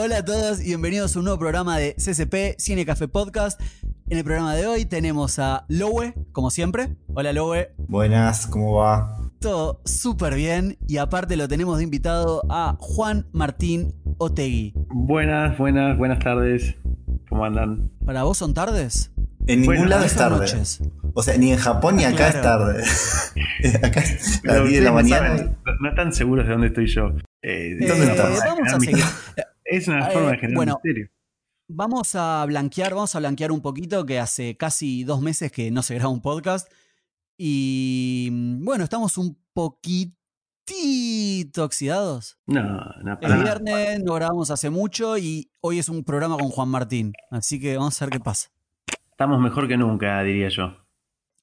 Hola a todos y bienvenidos a un nuevo programa de CCP Cine Café Podcast. En el programa de hoy tenemos a Lowe, como siempre. Hola Lowe. Buenas, ¿cómo va? Todo súper bien y aparte lo tenemos de invitado a Juan Martín Otegui. Buenas, buenas, buenas tardes. ¿Cómo andan? ¿Para vos son tardes? En ningún Bueno, lado es tarde. noches. O sea, ni en Japón ni acá es tarde. acá es Pero las 10 de la mañana. saben, No, no están seguros de dónde estoy yo. Eh, ¿Dónde Eh, estás? Vamos a seguir. Es una Eh, forma de generar bueno. misterio. Vamos a blanquear, vamos a blanquear un poquito que hace casi dos meses que no se graba un podcast. Y mm, bueno, estamos un poquitito oxidados. No, no, El para nada. viernes no grabamos hace mucho y hoy es un programa con Juan Martín. Así que vamos a ver qué pasa. Estamos mejor que nunca, diría yo.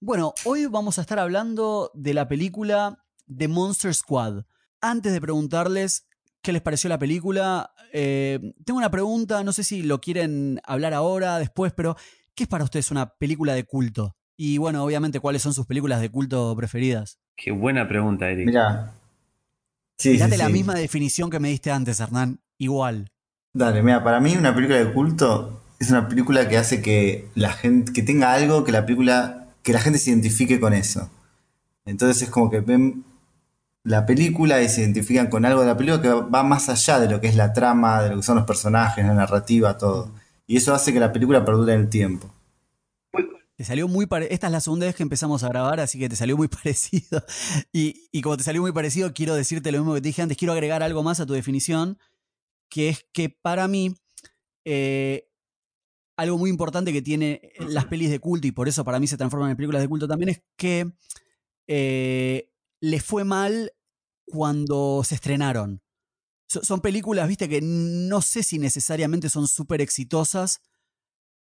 Bueno, hoy vamos a estar hablando de la película The Monster Squad. Antes de preguntarles qué les pareció la película, eh, tengo una pregunta, no sé si lo quieren hablar ahora, después, pero ¿qué es para ustedes una película de culto? Y bueno, obviamente, ¿cuáles son sus películas de culto preferidas? Qué buena pregunta, Eric. Sí, sí, Date la sí. misma definición que me diste antes, Hernán. Igual. Dale, mira, para mí una película de culto es una película que hace que la gente, que tenga algo que la película, que la gente se identifique con eso. Entonces es como que ven la película y se identifican con algo de la película que va más allá de lo que es la trama, de lo que son los personajes, la narrativa, todo. Y eso hace que la película perdure en el tiempo. Te salió muy pare- Esta es la segunda vez que empezamos a grabar, así que te salió muy parecido. Y, y como te salió muy parecido, quiero decirte lo mismo que te dije antes. Quiero agregar algo más a tu definición, que es que para mí, eh, algo muy importante que tiene las pelis de culto, y por eso para mí se transforman en películas de culto también, es que eh, le fue mal cuando se estrenaron. So- son películas, viste, que no sé si necesariamente son súper exitosas.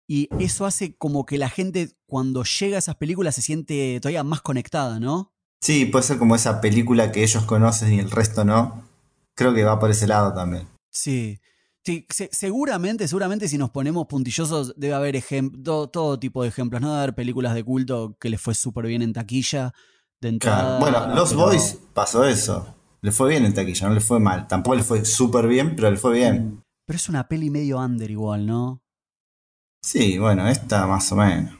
Y eso hace como que la gente cuando llega a esas películas se siente todavía más conectada, ¿no? Sí, puede ser como esa película que ellos conocen y el resto no. Creo que va por ese lado también. Sí. Sí, se- seguramente, seguramente si nos ponemos puntillosos debe haber todo, todo tipo de ejemplos, ¿no? Debe haber películas de culto que les fue súper bien en taquilla, de entrada. Claro. Bueno, Los pero- Boys pasó eso. Le fue bien en taquilla, no le fue mal. Tampoco le fue súper bien, pero le fue bien. Mm, Pero es una peli medio under igual, ¿no? Sí, bueno, esta más o menos.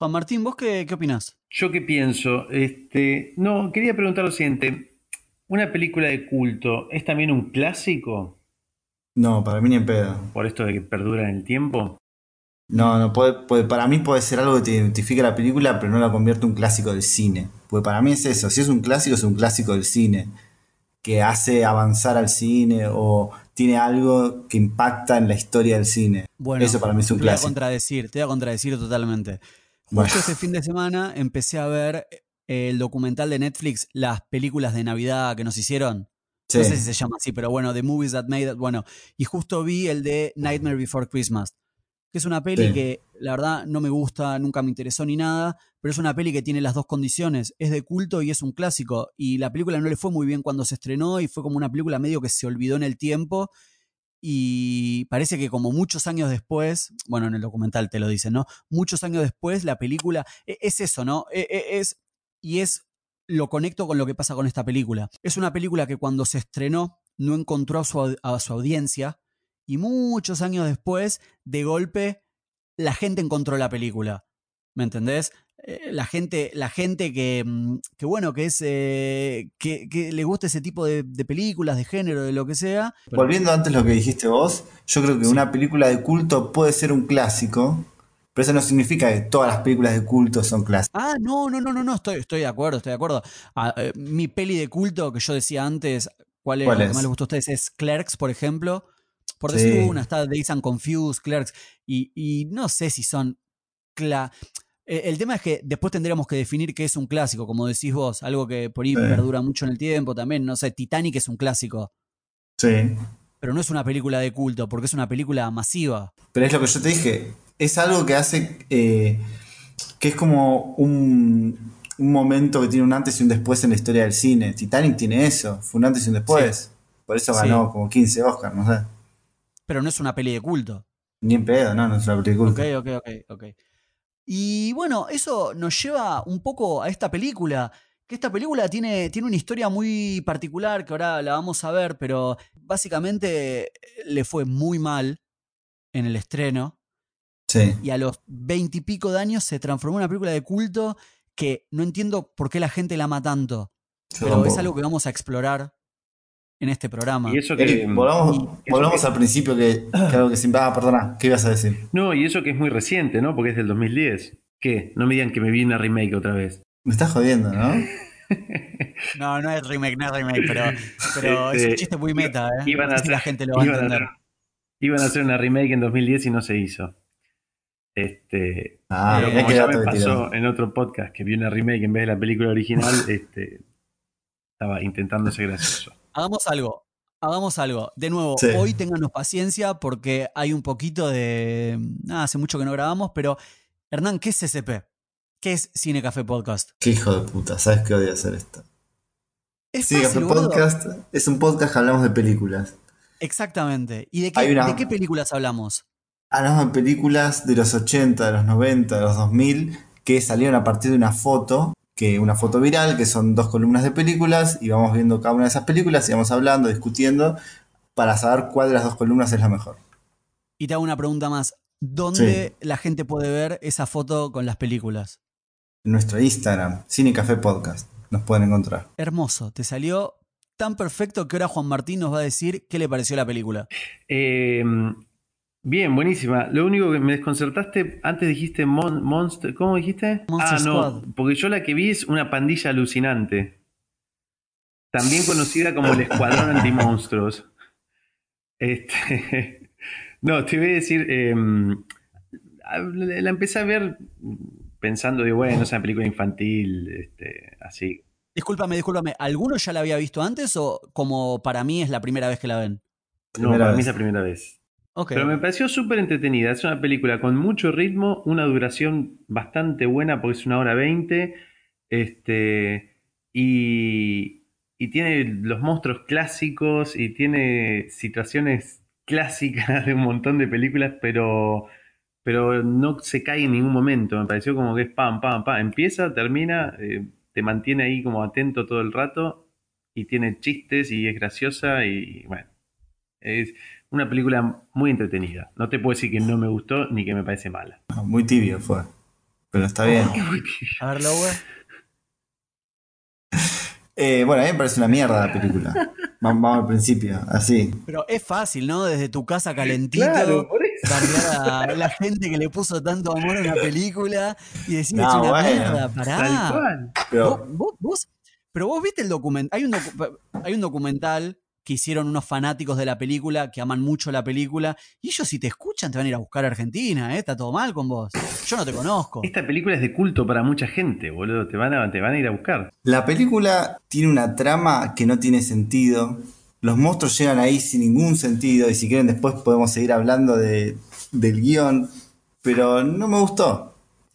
Juan Martín, ¿vos qué, qué opinás? Yo qué pienso, este, no, quería preguntar lo siguiente. ¿Una película de culto es también un clásico? No, para mí ni en pedo. Por esto de que perdura en el tiempo. No, no puede, puede- para mí puede ser algo que te identifique la película, pero no la convierte en un clásico del cine. Porque para mí es eso, si es un clásico, es un clásico del cine. Que hace avanzar al cine o tiene algo que impacta en la historia del cine. Bueno, eso para mí es un te voy a clásico. contradecir, te voy a contradecir totalmente. Justo Bueno. este fin de semana empecé a ver eh, el documental de Netflix, las películas de Navidad que nos hicieron. Sí. No sé si se llama así, pero bueno, The Movies That Made It. Bueno, y justo vi el de Nightmare Before Christmas, que es una peli Sí. que la verdad no me gusta, nunca me interesó ni nada, pero es una peli que tiene las dos condiciones. Es de culto y es un clásico. Y la película no le fue muy bien cuando se estrenó y fue como una película medio que se olvidó en el tiempo. Y parece que como muchos años después, bueno, en el documental te lo dicen, ¿no? Muchos años después la película, e- es eso, ¿no? E- e- Es, y es, lo conecto con lo que pasa con esta película. Es una película que cuando se estrenó no encontró a su, a su audiencia y muchos años después, de golpe, la gente encontró la película. ¿Me entendés? Eh, La gente, la gente que, mm, que bueno, que es eh, que, que le gusta ese tipo de, de películas, de género, de lo que sea. Volviendo antes a lo que dijiste vos, yo creo que Sí. una película de culto puede ser un clásico, pero eso no significa que todas las películas de culto son clásicos. Ah, no, no, no, no, no, estoy, estoy de acuerdo, estoy de acuerdo. Ah, eh, mi peli de culto que yo decía antes, ¿cuál es ¿Cuál la que es? más les gustó a ustedes? Es Clerks, por ejemplo. Por Sí. decir una, está Days and Confused, Clerks. Y, y no sé si son. cla- Eh, El tema es que después tendríamos que definir qué es un clásico, como decís vos, algo que por ahí Sí. perdura mucho en el tiempo también. No sé, Titanic es un clásico, Sí. pero no es una película de culto, porque es una película masiva. Pero es lo que yo te dije, es algo que hace, eh, que es como un, un momento que tiene un antes y un después en la historia del cine. Titanic tiene eso, fue un antes y un después. Por eso Sí. ganó como 15 Oscars, no sé. Pero no es una peli de culto. Ni en pedo, no, no es una película. Ok, ok, ok, ok. Y bueno, eso nos lleva un poco a esta película que esta película tiene, tiene una historia muy particular que ahora la vamos a ver, pero básicamente le fue muy mal en el estreno. Sí. Y a los veintipico de años se transformó en una película de culto que no entiendo por qué la gente la ama tanto. Yo Pero tampoco. es algo que vamos a explorar en este programa. Y eso que. Eric, volvamos, eso volvamos que- al principio que, que algo que siempre. Ah, perdona, ¿qué ibas a decir? No, y eso que es muy reciente, ¿no? Porque es del 2010. ¿Qué? No me digan que me vi una remake otra vez. Me estás jodiendo, ¿no? No, no es remake, no es remake, pero, pero es un Este, chiste muy meta, ¿eh? iban a hacer- la gente lo va a iban a entender. hacer- Iban a hacer una remake en 2010 y no se hizo. Este, Ah, pero como ya me pasó en otro podcast que vi una remake en vez de la película original, este, estaba intentando ser gracioso. Hagamos algo. Hagamos algo. De nuevo, Sí. hoy ténganos paciencia porque hay un poquito de. Nada, hace mucho que no grabamos, pero. Hernán, ¿qué es CCP? ¿Qué es Cine Café Podcast? Qué hijo de puta, sabes que odio hacer esto. Es fácil, Café boludo. Podcast es un podcast que hablamos de películas. Exactamente. ¿Y de qué, una- de qué películas hablamos? Hablamos de películas de los 80, de los 90, de los 2000, que salieron a partir de una foto, que una foto viral, que son dos columnas de películas, y vamos viendo cada una de esas películas y vamos hablando, discutiendo, para saber cuál de las dos columnas es la mejor. Y te hago una pregunta más. ¿Dónde la gente puede ver esa foto con las películas? En nuestro Instagram, Cine Café Podcast, nos pueden encontrar. Hermoso. Te salió tan perfecto que ahora Juan Martín nos va a decir qué le pareció la película. Eh, bien, buenísima. Lo único que me desconcertaste, antes dijiste Mon- Monster, ¿cómo dijiste? Monster ah, no, Squad. porque yo la que vi es una pandilla alucinante. También conocida como el Escuadrón Antimonstruos. Este, no, te voy a decir, eh, la empecé a ver pensando de, bueno, es una película infantil, este, así. Discúlpame, discúlpame. ¿Alguno ya la había visto antes o como para mí es la primera vez que la ven? No, Primera para mí vez. es la primera vez. Ok. Pero me pareció súper entretenida. Es una película con mucho ritmo, una duración bastante buena porque es una hora veinte. Este, y, y tiene los monstruos clásicos y tiene situaciones clásicas de un montón de películas, pero, pero no se cae en ningún momento. Me pareció como que es pam, pam, pam. Empieza, termina, eh, te mantiene ahí como atento todo el rato y tiene chistes y es graciosa y bueno. Es una película muy entretenida. No te puedo decir que no me gustó ni que me parece mala. No, muy tibio fue. Pero está bien. A ver, Lowe. Eh, bueno, a mí me parece una mierda la película. Vamos, vamos al principio, así. Pero es fácil, ¿no? Desde tu casa calentito. por eso. bardear a la gente que le puso tanto amor a una película y decir No, es una bueno. mierda, Tal pará. cual. Pero Vos, vos- vos- pero vos viste el documental. Hay un, docu- hay un documental que hicieron unos fanáticos de la película que aman mucho la película. Y ellos, si te escuchan, te van a ir a buscar a Argentina, ¿eh? Está todo mal con vos. Yo no te conozco. Esta película es de culto para mucha gente, boludo. Te van a, te van a ir a buscar. La película tiene una trama que no tiene sentido. Los monstruos llegan ahí sin ningún sentido. Y si quieren, después podemos seguir hablando de, del guion. Pero no me gustó.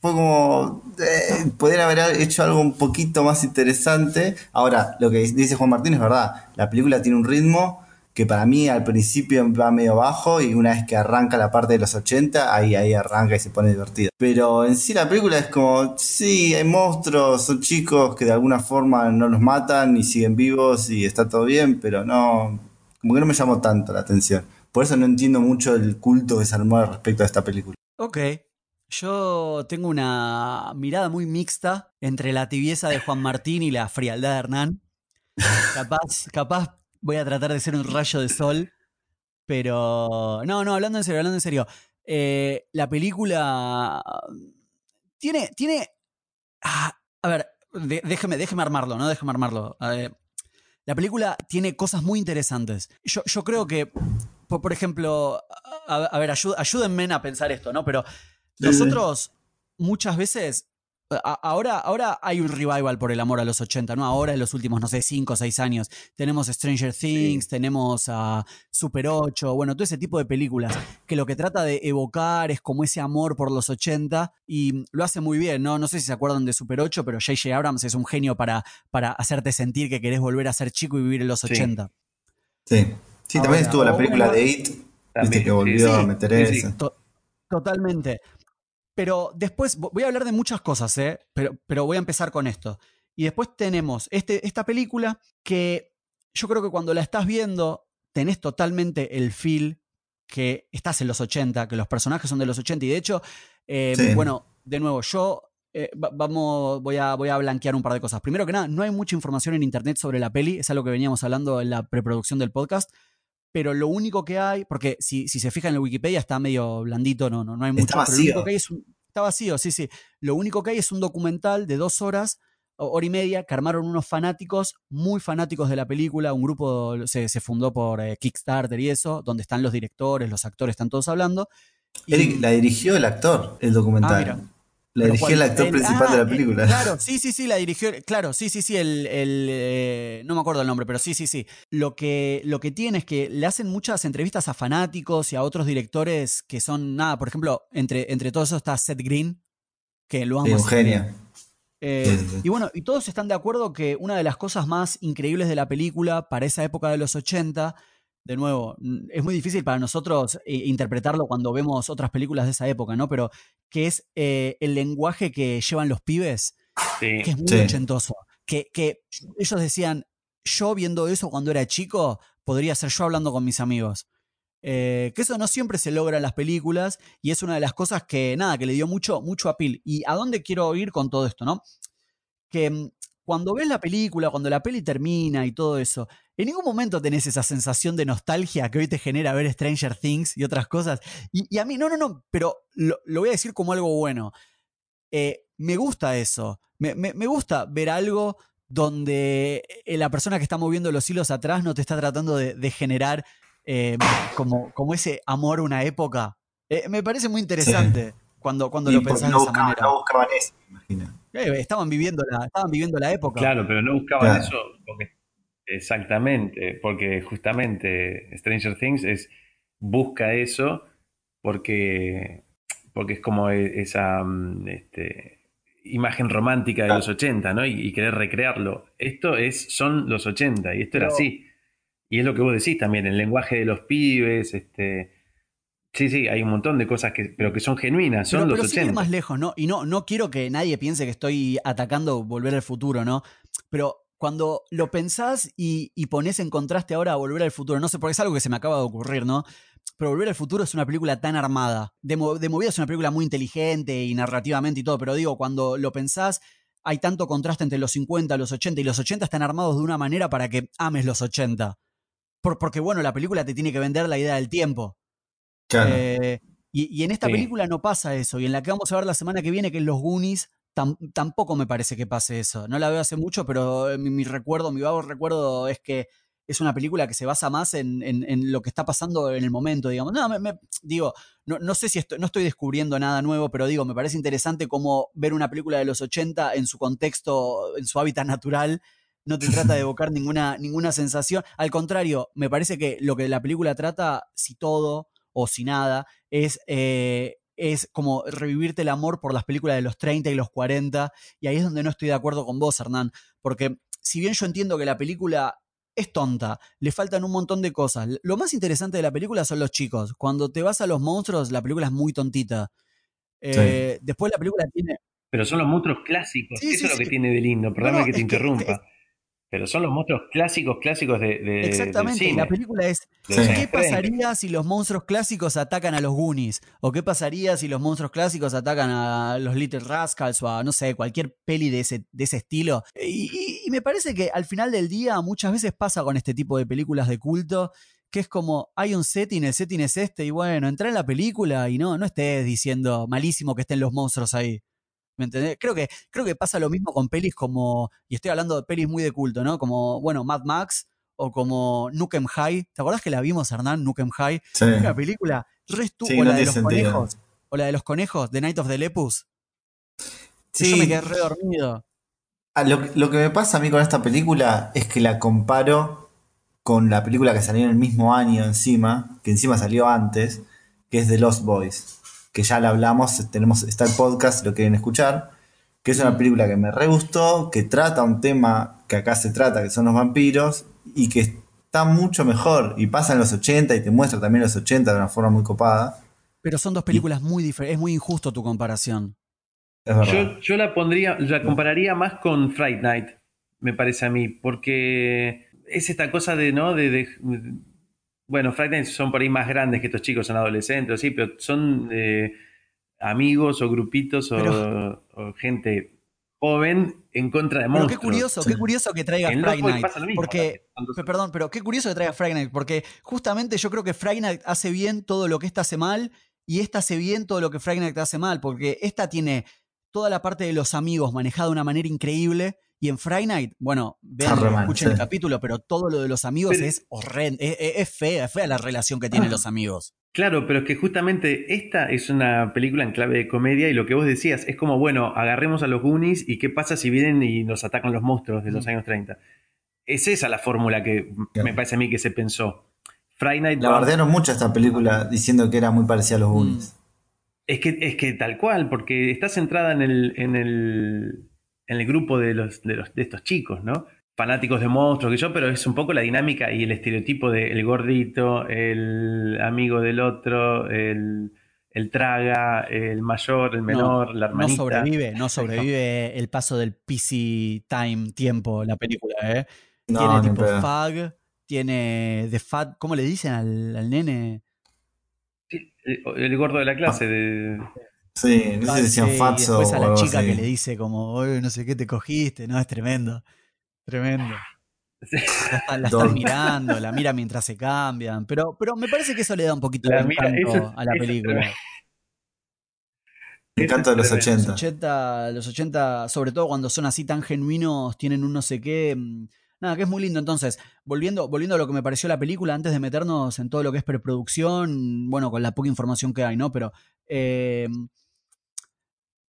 Fue como. Eh, haber hecho algo un poquito más interesante. Ahora, lo que dice Juan Martín es verdad. La película tiene un ritmo que para mí al principio va medio bajo. Y una vez que arranca la parte de los 80, ahí, ahí arranca y se pone divertido. Pero en sí la película es como. Sí, hay monstruos, son chicos que de alguna forma no los matan y siguen vivos y está todo bien. Pero no. Como que no me llamó tanto la atención. Por eso no entiendo mucho el culto que se armó respecto de esta película. Ok. Yo tengo una mirada muy mixta entre la tibieza de Juan Martín y la frialdad de Hernán. Capaz, capaz voy a tratar de ser un rayo de sol, pero no, no, hablando en serio, hablando en serio. Eh, la película tiene, tiene, ah, a ver, déjeme, déjeme armarlo, ¿no? Déjeme armarlo. La película tiene cosas muy interesantes. Yo, yo creo que, por, ejemplo, a, ver, ayú- ayúdenme a pensar esto, ¿no? Pero nosotros muchas veces, a- ahora, ahora hay un revival por el amor a los 80, ¿no? Ahora en los últimos, no sé, 5 o 6 años. Tenemos Stranger Things, tenemos a Super 8, bueno, todo ese tipo de películas que lo que trata de evocar es como ese amor por los 80 y lo hace muy bien, ¿no? No sé si se acuerdan de Super 8, pero J.J. Abrams es un genio para, para hacerte sentir que querés volver a ser chico y vivir en los Sí. 80. Sí. Sí, también Ahora, estuvo la película de It. Viste que volvió sí, a meter sí, sí. esa. To- totalmente. Pero después vo- voy a hablar de muchas cosas, ¿eh? Pero, pero voy a empezar con esto. Y después tenemos este, esta película que yo creo que cuando la estás viendo tenés totalmente el feel que estás en los 80, que los personajes son de los 80 y de hecho, eh, Sí. bueno, de nuevo, yo eh, va- vamos, voy a, voy a blanquear un par de cosas. Primero que nada, no hay mucha información en internet sobre la peli, es algo que veníamos hablando en la preproducción del podcast, pero lo único que hay, porque si, si se fijan en la Wikipedia está medio blandito, no, no, no hay mucho, Está pero lo único vacío. que hay es un, está vacío, sí, sí. Lo único que hay es un documental de dos horas, hora y media, que armaron unos fanáticos, muy fanáticos de la película, un grupo se, se fundó por eh, Kickstarter y eso, donde están los directores, los actores, están todos hablando. Y- Eric, la dirigió el actor, el documental. Ah, mira. La dirigió el actor El- principal ah, de la eh, película. claro, sí, sí, sí, la dirigió. Claro, sí, sí, sí, el. el, eh, no me acuerdo el nombre, pero sí, sí, sí. Lo que, lo que tiene es que le hacen muchas entrevistas a fanáticos y a otros directores que son nada. Por ejemplo, entre, entre todos esos está Seth Green, que lo amo. Sí. Eh, Sí, sí, sí. Y bueno, y todos están de acuerdo que una de las cosas más increíbles de la película para esa época de los 80, de nuevo, es muy difícil para nosotros eh, interpretarlo cuando vemos otras películas de esa época, ¿no? Pero que es eh, el lenguaje que llevan los pibes, Sí. que es muy Sí. ochentoso. Que, que ellos decían, yo viendo eso cuando era chico, podría ser yo hablando con mis amigos. Eh, que eso no siempre se logra en las películas y es una de las cosas que, nada, que le dio mucho, mucho apil. ¿Y a dónde quiero ir con todo esto, no? Que mm, cuando ves la película, cuando la peli termina y todo eso, en ningún momento tenés esa sensación de nostalgia que hoy te genera ver Stranger Things y otras cosas. Y, y a mí, no, no, no, pero lo, lo voy a decir como algo bueno. Eh, me gusta eso. Me, me- me gusta ver algo donde eh, la persona que está moviendo los hilos atrás no te está tratando de, de generar eh, como, como ese amor a una época. Eh, me parece muy interesante cuando, cuando Y lo pensás no de esa buscaban, manera. no buscaban eso, me imagino. Eh, estaban, viviendo la, estaban viviendo la época. Claro, pero no buscaban Claro. eso porque, exactamente, porque justamente Stranger Things es busca eso porque porque es como e- esa mm, este, imagen romántica de los 80, ¿no? Y, y querer recrearlo. Esto es son los 80 y esto era así. Y es lo que vos decís también, el lenguaje de los pibes, este Sí, sí, hay un montón de cosas que pero que son genuinas, son Pero, los pero sin ir 80. más lejos, ¿no? Y no, no quiero que nadie piense que estoy atacando Volver al Futuro, ¿no? Pero cuando lo pensás y, y pones en contraste ahora a Volver al Futuro, no sé, porque es algo que se me acaba de ocurrir, ¿no? Pero Volver al Futuro es una película tan armada. De movida es una película muy inteligente y narrativamente y todo, pero digo, cuando lo pensás, hay tanto contraste entre los 50, los 80 y los 80 están armados de una manera para que ames los 80. Por- porque, bueno, la película te tiene que vender la idea del tiempo. Claro. Eh, y, y en esta Sí. película no pasa eso. Y en la que vamos a ver la semana que viene, que es Los Goonies, tam- tampoco me parece que pase eso. No la veo hace mucho, pero eh, mi, mi recuerdo, mi vago recuerdo es que es una película que se basa más en, en- en lo que está pasando en el momento, digamos. No, me, me- digo, no, no sé si estoy, no estoy descubriendo nada nuevo, pero digo, me parece interesante cómo ver una película de los 80 en su contexto, en su hábitat natural, no te trata de evocar ninguna, ninguna sensación. Al contrario, me parece que lo que la película trata, si todo o si nada, es, eh, es como revivirte el amor por las películas de los 30 y los 40. Y ahí es donde no estoy de acuerdo con vos, Hernán. Porque si bien yo entiendo que la película es tonta, le faltan un montón de cosas. Lo más interesante de la película son los chicos. Cuando te vas a los monstruos, la película es muy tontita. Eh, Después la película tiene... Pero son los monstruos clásicos. Sí, Eso sí, es lo que tiene de lindo. Perdóname no, que te es que- interrumpa. Pero son los monstruos clásicos, clásicos de, de- Exactamente, cine. la película es Sí. ¿Qué 30. pasaría si los monstruos clásicos atacan a los Goonies? ¿O qué pasaría si los monstruos clásicos atacan a los Little Rascals o a, no sé, cualquier peli de ese, de ese estilo? Y, y- y me parece que al final del día muchas veces pasa con este tipo de películas de culto, que es como, hay un setting, el setting es este, y bueno, entra en la película y no, no estés diciendo malísimo que estén los monstruos ahí. ¿Me entendés? Creo que, creo que pasa lo mismo con pelis como, y estoy hablando de pelis muy de culto, ¿no? Como, bueno, Mad Max o como Nukem High. ¿Te acordás que la vimos, Hernán? Nukem High. Sí. Una película re Sí, o no la de los sentido. conejos. O la de los conejos, The Night of the Lepus. Sí. Yo me quedé re dormido. Ah, lo, lo que me pasa a mí con esta película es que la comparo con la película que salió en el mismo año encima, que encima salió antes, que es The Lost Boys, que ya la hablamos, tenemos, está el podcast, si lo quieren escuchar, que es una película que me re gustó, que trata un tema que acá se trata, que son los vampiros, y que está mucho mejor, y pasa en los 80 y te muestra también los 80 de una forma muy copada. Pero son dos películas muy diferentes. Es muy injusto tu comparación. Es verdad. Yo, yo la pondría, la compararía más con Fright Night, me parece a mí, porque es esta cosa de, ¿no? De, de- bueno, Fright Night son por ahí más grandes que estos chicos, son adolescentes, sí, pero son eh, amigos o grupitos o, Pero- o gente joven en contra de Pero monstruos. qué curioso, Sí. qué curioso que traiga En Friday Night. mismo, Porque, perdón, pero qué curioso que traiga Friday Night, porque justamente yo creo que Friday Night hace bien todo lo que esta hace mal y esta hace bien todo lo que Friday Night hace mal, porque esta tiene toda la parte de los amigos manejada de una manera increíble y en Friday Night, bueno, vean, escuchen el capítulo, pero todo lo de los amigos Pero- es horrendo, es, es- es fea, es fea la relación que tienen los amigos. Claro, pero es que justamente esta es una película en clave de comedia y lo que vos decías es como, bueno, agarremos a los Goonies y qué pasa si vienen y nos atacan los monstruos de los Mm. años 30. Es esa la fórmula que Claro. me parece a mí que se pensó. Friday Night La bardearon mucho esta película diciendo que era muy parecida a los Goonies. es que, es que tal cual, porque está centrada en el, en el, en el grupo de, los, de, los, de estos chicos, ¿no? Fanáticos de monstruos, que yo, pero es un poco la dinámica y el estereotipo del gordito, el amigo del otro, el, el traga, el mayor, el menor, la No hermanita. sobrevive, no sobrevive el paso del PC time, tiempo, la película, ¿eh? No, tiene tipo pedo. fag, tiene the fat, ¿cómo le dicen al, al nene? Sí, el, el gordo de la clase. De... Sí, no sé si decían Sí, y fatso después a o la algo chica así. que le dice como, "Oye, no sé qué te cogiste, no, es tremendo, tremendo. La, está- la están mirando, la mira mientras se cambian, pero, pero me parece que eso le da un poquito La de mira, encanto eso a la película. El canto de los Tremendo. Los 80. 80, los 80, sobre todo cuando son así tan genuinos, tienen un no sé qué. mm, Nada, que es muy lindo. Entonces, volviendo, volviendo a lo que me pareció la película, antes de meternos en todo lo que es preproducción, bueno, con la poca información que hay, ¿no? Pero eh,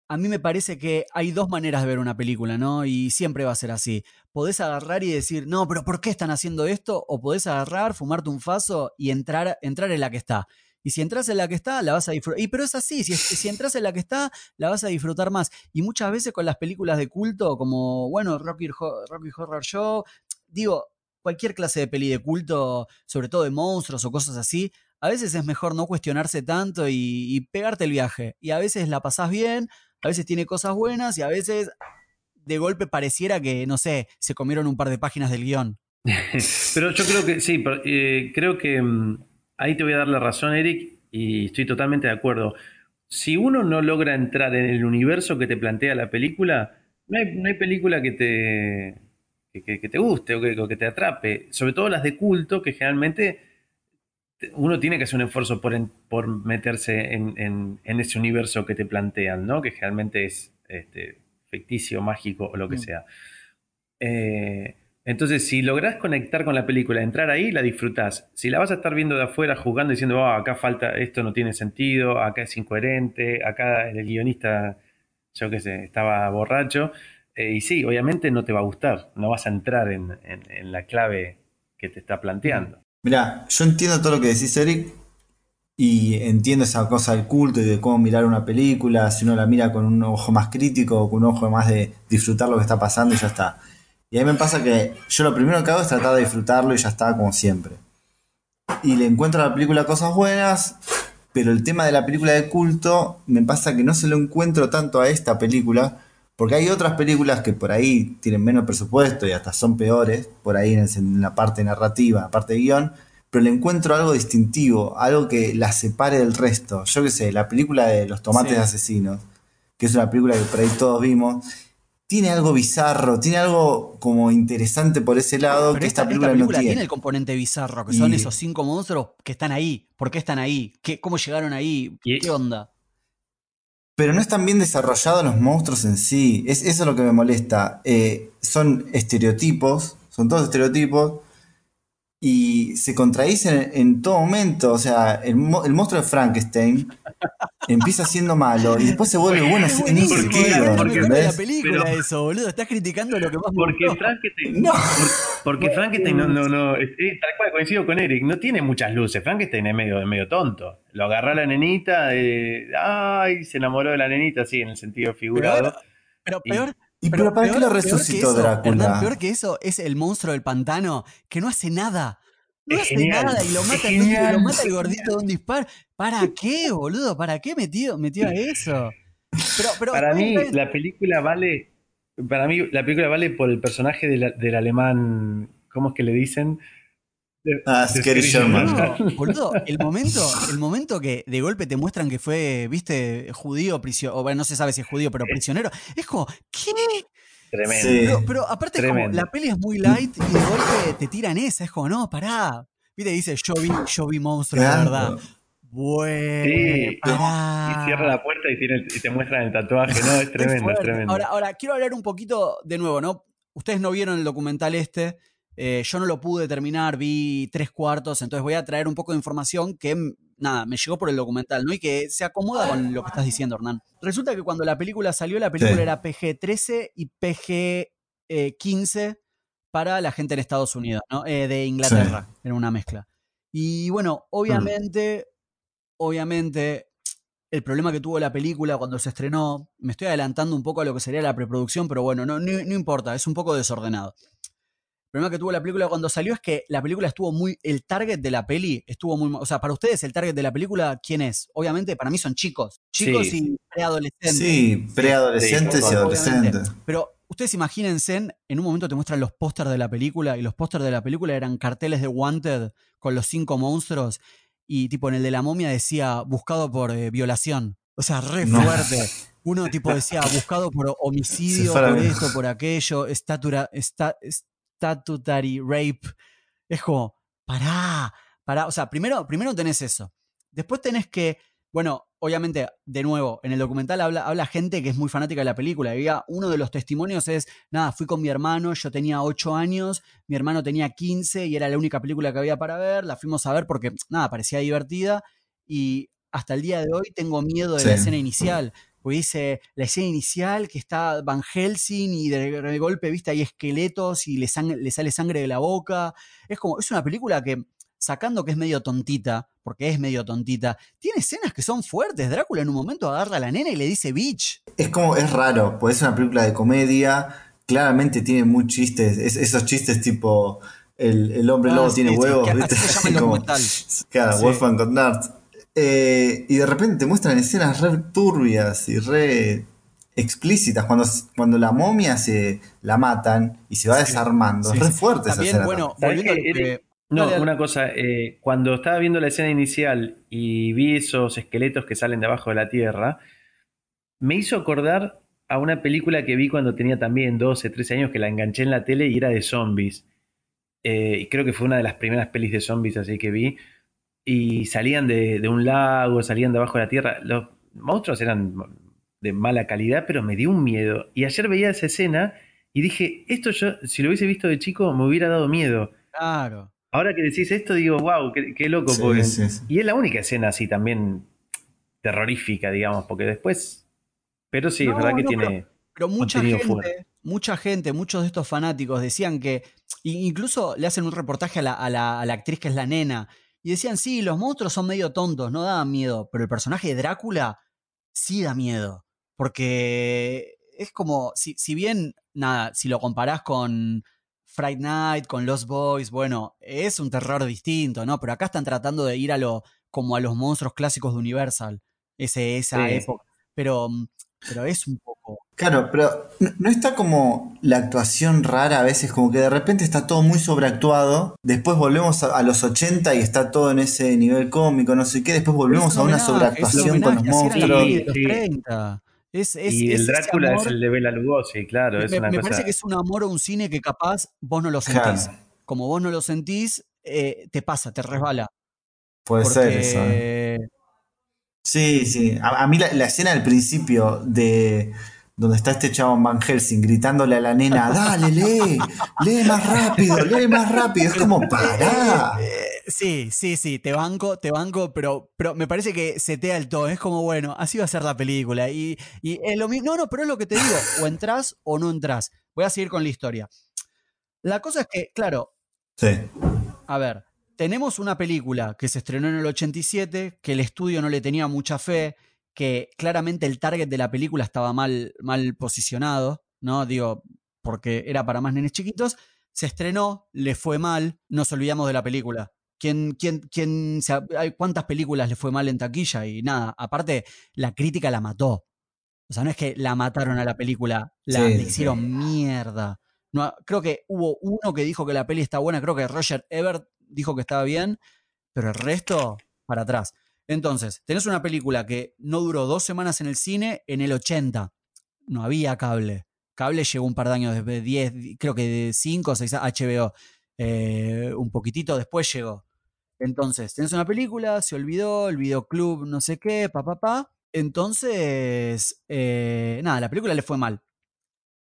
a mí me parece que hay dos maneras de ver una película, ¿no? Y siempre va a ser así. Podés agarrar y decir, no, pero ¿por qué están haciendo esto? O podés agarrar, fumarte un faso y entrar, entrar en la que está. Y si entras en la que está, la vas a disfrutar. Y pero es así, si, entras en la que está, la vas a disfrutar más. Y muchas veces con las películas de culto, como, bueno, Rocky, Rocky Horror Show, digo, cualquier clase de peli de culto, sobre todo de monstruos o cosas así, a veces es mejor no cuestionarse tanto y, y pegarte el viaje. Y a veces la pasás bien, a veces tiene cosas buenas y a veces de golpe pareciera que, no sé, se comieron un par de páginas del guion. Pero yo creo que sí, pero, eh, creo que mm, ahí te voy a dar la razón, Eric, y estoy totalmente de acuerdo. Si uno no logra entrar en el universo que te plantea la película, no hay, no hay película que te, que, te guste o que, o que te atrape. Sobre todo las de culto, que generalmente te- uno tiene que hacer un esfuerzo por, en- por meterse en, en- en ese universo que te plantean, ¿no? Que generalmente es este, ficticio, mágico o lo que Mm. sea. Eh, entonces, si lográs conectar con la película, entrar ahí, la disfrutás. Si la vas a estar viendo de afuera, jugando, diciendo, "Ah, acá falta, esto no tiene sentido, acá es incoherente, acá el guionista, yo qué sé, estaba borracho. eh, y sí, obviamente no te va a gustar, no vas a entrar en, en- en la clave que te está planteando. Mira, yo entiendo todo lo que decís, Eric, y entiendo esa cosa del culto y de cómo mirar una película, si uno la mira con un ojo más crítico o con un ojo más de disfrutar lo que está pasando y ya está. Y a mí me pasa que yo lo primero que hago es tratar de disfrutarlo y ya está, como siempre. Y le encuentro a la película cosas buenas, pero el tema de la película de culto me pasa que no se lo encuentro tanto a esta película, porque hay otras películas que por ahí tienen menos presupuesto y hasta son peores, por ahí en, en la parte narrativa, la parte de guion, pero le encuentro algo distintivo, algo que la separe del resto. Yo qué sé, la película de Los Tomates Sí. Asesinos, que es una película que por ahí todos vimos, tiene algo bizarro, tiene algo como interesante por ese lado Pero que esta, esta, esta película, película no tiene tiene. el componente bizarro, que son esos cinco monstruos que están ahí. ¿Por qué están ahí? ¿Qué, ¿Cómo llegaron ahí? Y- ¿Qué onda? Pero no están bien desarrollados los monstruos en sí. Es, eso es lo que me molesta. Eh, son estereotipos, son todos estereotipos. Y se contradicen en, en todo momento. O sea, el, mo- el monstruo de Frankenstein empieza siendo malo y después se vuelve bueno Es un buenísimo, porque- es sentido, lo porque- la película Pero- eso, boludo. Estás criticando lo que más Porque gustó. Frankenstein, No. por- porque Frankenstein no, no, no, es- es tal cual coincido con Eric, no tiene muchas luces. Frankenstein es medio, medio tonto. Lo agarró a la nenita, eh, ay, se enamoró de la nenita, sí, en el sentido figurado. Pero peor. ¿Y pero para qué lo peor que resucitó eso, Drácula? Hernán, peor que eso es el monstruo del pantano que no hace nada. No Es hace genial, nada y lo mata, genial, lo mata el gordito de un disparo. ¿Para qué, boludo? ¿Para qué metió, metió a eso? Pero, pero Para mí, la película vale. Para mí, la película vale por el personaje del, del alemán. ¿Cómo es que le dicen? De- Ah, de Scary Sherman. Boludo, boludo, el momento, el momento que de golpe te muestran que fue, viste, judío, prisionero, bueno, no se sabe si es judío, pero prisionero, es como, ¿qué? Tremendo. Sí. Pero, pero aparte es como, Tremendo. la peli es muy light y de golpe te tiran esa, es como, no, pará. Viste, dice, yo vi, yo vi monstruos de verdad. Bueno, Sí, pará. Y cierra la puerta y, tiene, y te muestran el tatuaje, ¿no? Es tremendo, es tremendo. Ahora, ahora, quiero hablar un poquito de nuevo, ¿no? Ustedes no vieron el documental este. Eh, yo no lo pude terminar, vi tres cuartos, entonces voy a traer un poco de información que, mm, nada, me llegó por el documental, ¿no? Y que se acomoda con lo que estás diciendo, Hernán. Resulta que cuando la película salió, la película Sí. era PG-13 y PG-15 para la gente en Estados Unidos, ¿no? Eh, de Inglaterra, era una mezcla. Y bueno, obviamente, obviamente, el problema que tuvo la película cuando se estrenó, me estoy adelantando un poco a lo que sería la preproducción, pero bueno, no, no, no importa, es un poco desordenado. El problema que tuvo la película cuando salió es que la película estuvo muy. El target de la peli estuvo muy. O sea, para ustedes, el target de la película, ¿quién es? Obviamente, para mí son chicos. Chicos Sí. y preadolescentes. Sí, preadolescentes Sí, y adolescentes. Pero ustedes imagínense, en un momento te muestran los pósters de la película y los pósters de la película eran carteles de Wanted con los cinco monstruos y tipo en el de la momia decía buscado por eh, violación. O sea, re No. fuerte. Uno tipo decía buscado por homicidio, por esto, por aquello, estatura, esta, statutory rape. Es como, pará, pará. O sea, primero, primero tenés eso. Después tenés que, bueno, obviamente, de nuevo, en el documental habla, habla gente que es muy fanática de la película. Había- uno de los testimonios es, nada, fui con mi hermano, yo tenía 8 años, mi hermano tenía 15 y era la única película que había para ver. La fuimos a ver porque, nada, parecía divertida. Y hasta el día de hoy tengo miedo de la escena inicial. Porque dice, la escena inicial que está Van Helsing y de, de golpe, viste, hay esqueletos y le, sang- le sale sangre de la boca. Es como, es una película que, sacando que es medio tontita, porque es medio tontita, tiene escenas que son fuertes. Drácula en un momento agarra a la nena y le dice bitch. Es como, es raro, pues es una película de comedia, claramente tiene muchos chistes, es- esos chistes tipo el, el hombre Ah, lobo sí, tiene sí, huevos, que ¿viste? así se llama el Como- claro, Sí. Wolfgang Conrad. Eh, y de repente te muestran escenas re turbias y re explícitas cuando, cuando la momia se la matan y se va Sí, desarmando. sí, es re sí. fuerte esa También, escena. bueno, ¿Sabés volviendo a lo qué, que... No, una cosa, eh, cuando estaba viendo la escena inicial y vi esos esqueletos que salen de abajo de la tierra, me hizo acordar a una película que vi cuando tenía también 12, 13 años, que la enganché en la tele y era de zombies. Eh, y creo que fue una de las primeras pelis de zombies así que vi. Y salían de, de un lago, salían de abajo de la tierra. Los monstruos eran de mala calidad, pero me dio un miedo. Y ayer veía esa escena y dije, esto yo, si lo hubiese visto de chico, me hubiera dado miedo. Claro. Ahora que decís esto, digo, wow, qué, qué loco. Sí, porque- sí, sí. Y es la única escena así también terrorífica, digamos, porque después. Pero sí, No, es verdad que tiene. Pero mucha gente, fuerte. mucha gente, muchos de estos fanáticos decían que, incluso le hacen un reportaje a la, a la- a la actriz que es la nena, y decían, sí, los monstruos son medio tontos, no daban miedo, pero el personaje de Drácula sí da miedo, porque es como, si, si bien, nada, si lo comparás con Fright Night, con Lost Boys, bueno, es un terror distinto, ¿no? Pero acá están tratando de ir a lo, como a los monstruos clásicos de Universal, ese, esa Sí. época, pero, pero es un poco... Claro, pero no, no está como la actuación rara a veces, como que de repente está todo muy sobreactuado, después volvemos a, a los 80 y está todo en ese nivel cómico, no sé qué, después volvemos a un una homenaje, sobreactuación con los monstruos. los Sí, sí. 30. Es, es, y es el Drácula amor- es el de Bela Lugosi, claro, es me, una me cosa. parece que es un amor a un cine que capaz vos no lo sentís. Claro. Como vos no lo sentís, eh, te pasa, te resbala. Puede ser eso. ¿eh? Sí, sí. A, a mí la, la escena del principio de donde está este chabón Van Helsing gritándole a la nena, dale, lee, lee más rápido, lee más rápido. Es como, pará. Eh, sí, sí, sí, te banco, te banco, pero, pero me parece que setea el tono. Es como, bueno, así va a ser la película. Y, y es lo mismo. No, no, pero es lo que te digo. O entras o no entras. Voy a seguir con la historia. La cosa es que, claro, Sí. A ver, tenemos una película que se estrenó en el 87, que el estudio no le tenía mucha fe, que claramente el target de la película estaba mal, mal posicionado, ¿no? Digo, porque era para más nenes chiquitos. Se estrenó, le fue mal, nos olvidamos de la película. ¿Quién, quién, quién, se- hay- ¿Cuántas películas le fue mal en taquilla? Y nada, aparte, la crítica la mató. O sea, no es que la mataron a la película, la, Sí, le sí, hicieron sí. mierda. No, creo que hubo uno que dijo que la peli está buena, creo que Roger Ebert dijo que estaba bien, pero el resto para atrás. Entonces, tenés una película que no duró dos semanas en el cine en el 80. No había cable. Cable llegó un par de años después, 10, creo que de 5 o 6 HBO. Eh, un poquitito después llegó. Entonces, tenés una película, se olvidó, el videoclub, no sé qué, pa, pa, pa. Entonces, eh, nada, la película le fue mal.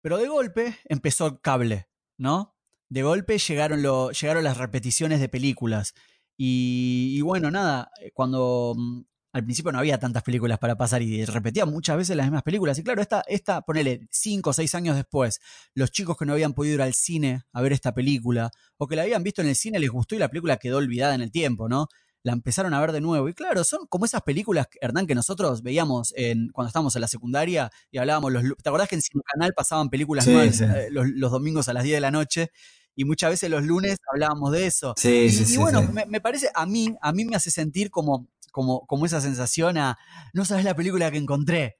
Pero de golpe empezó cable, ¿no? De golpe llegaron, lo, llegaron las repeticiones de películas. Y, y bueno, nada, eh, cuando mm, al principio no había tantas películas para pasar y repetían muchas veces las mismas películas. Y claro, esta, esta ponele, cinco o seis años después, los chicos que no habían podido ir al cine a ver esta película, o que la habían visto en el cine, les gustó y la película quedó olvidada en el tiempo, ¿no? La empezaron a ver de nuevo. Y claro, son como esas películas, Hernán, que nosotros veíamos en, cuando estábamos en la secundaria y hablábamos los... ¿Te acordás que en Cine Canal pasaban películas sí. eh, los, los domingos a las 10 de la noche? Y muchas veces los lunes hablábamos de eso. Sí, Y, sí, y bueno, sí. Me, me parece, a mí, a mí me hace sentir como, como, como esa sensación a, no sabes la película que encontré.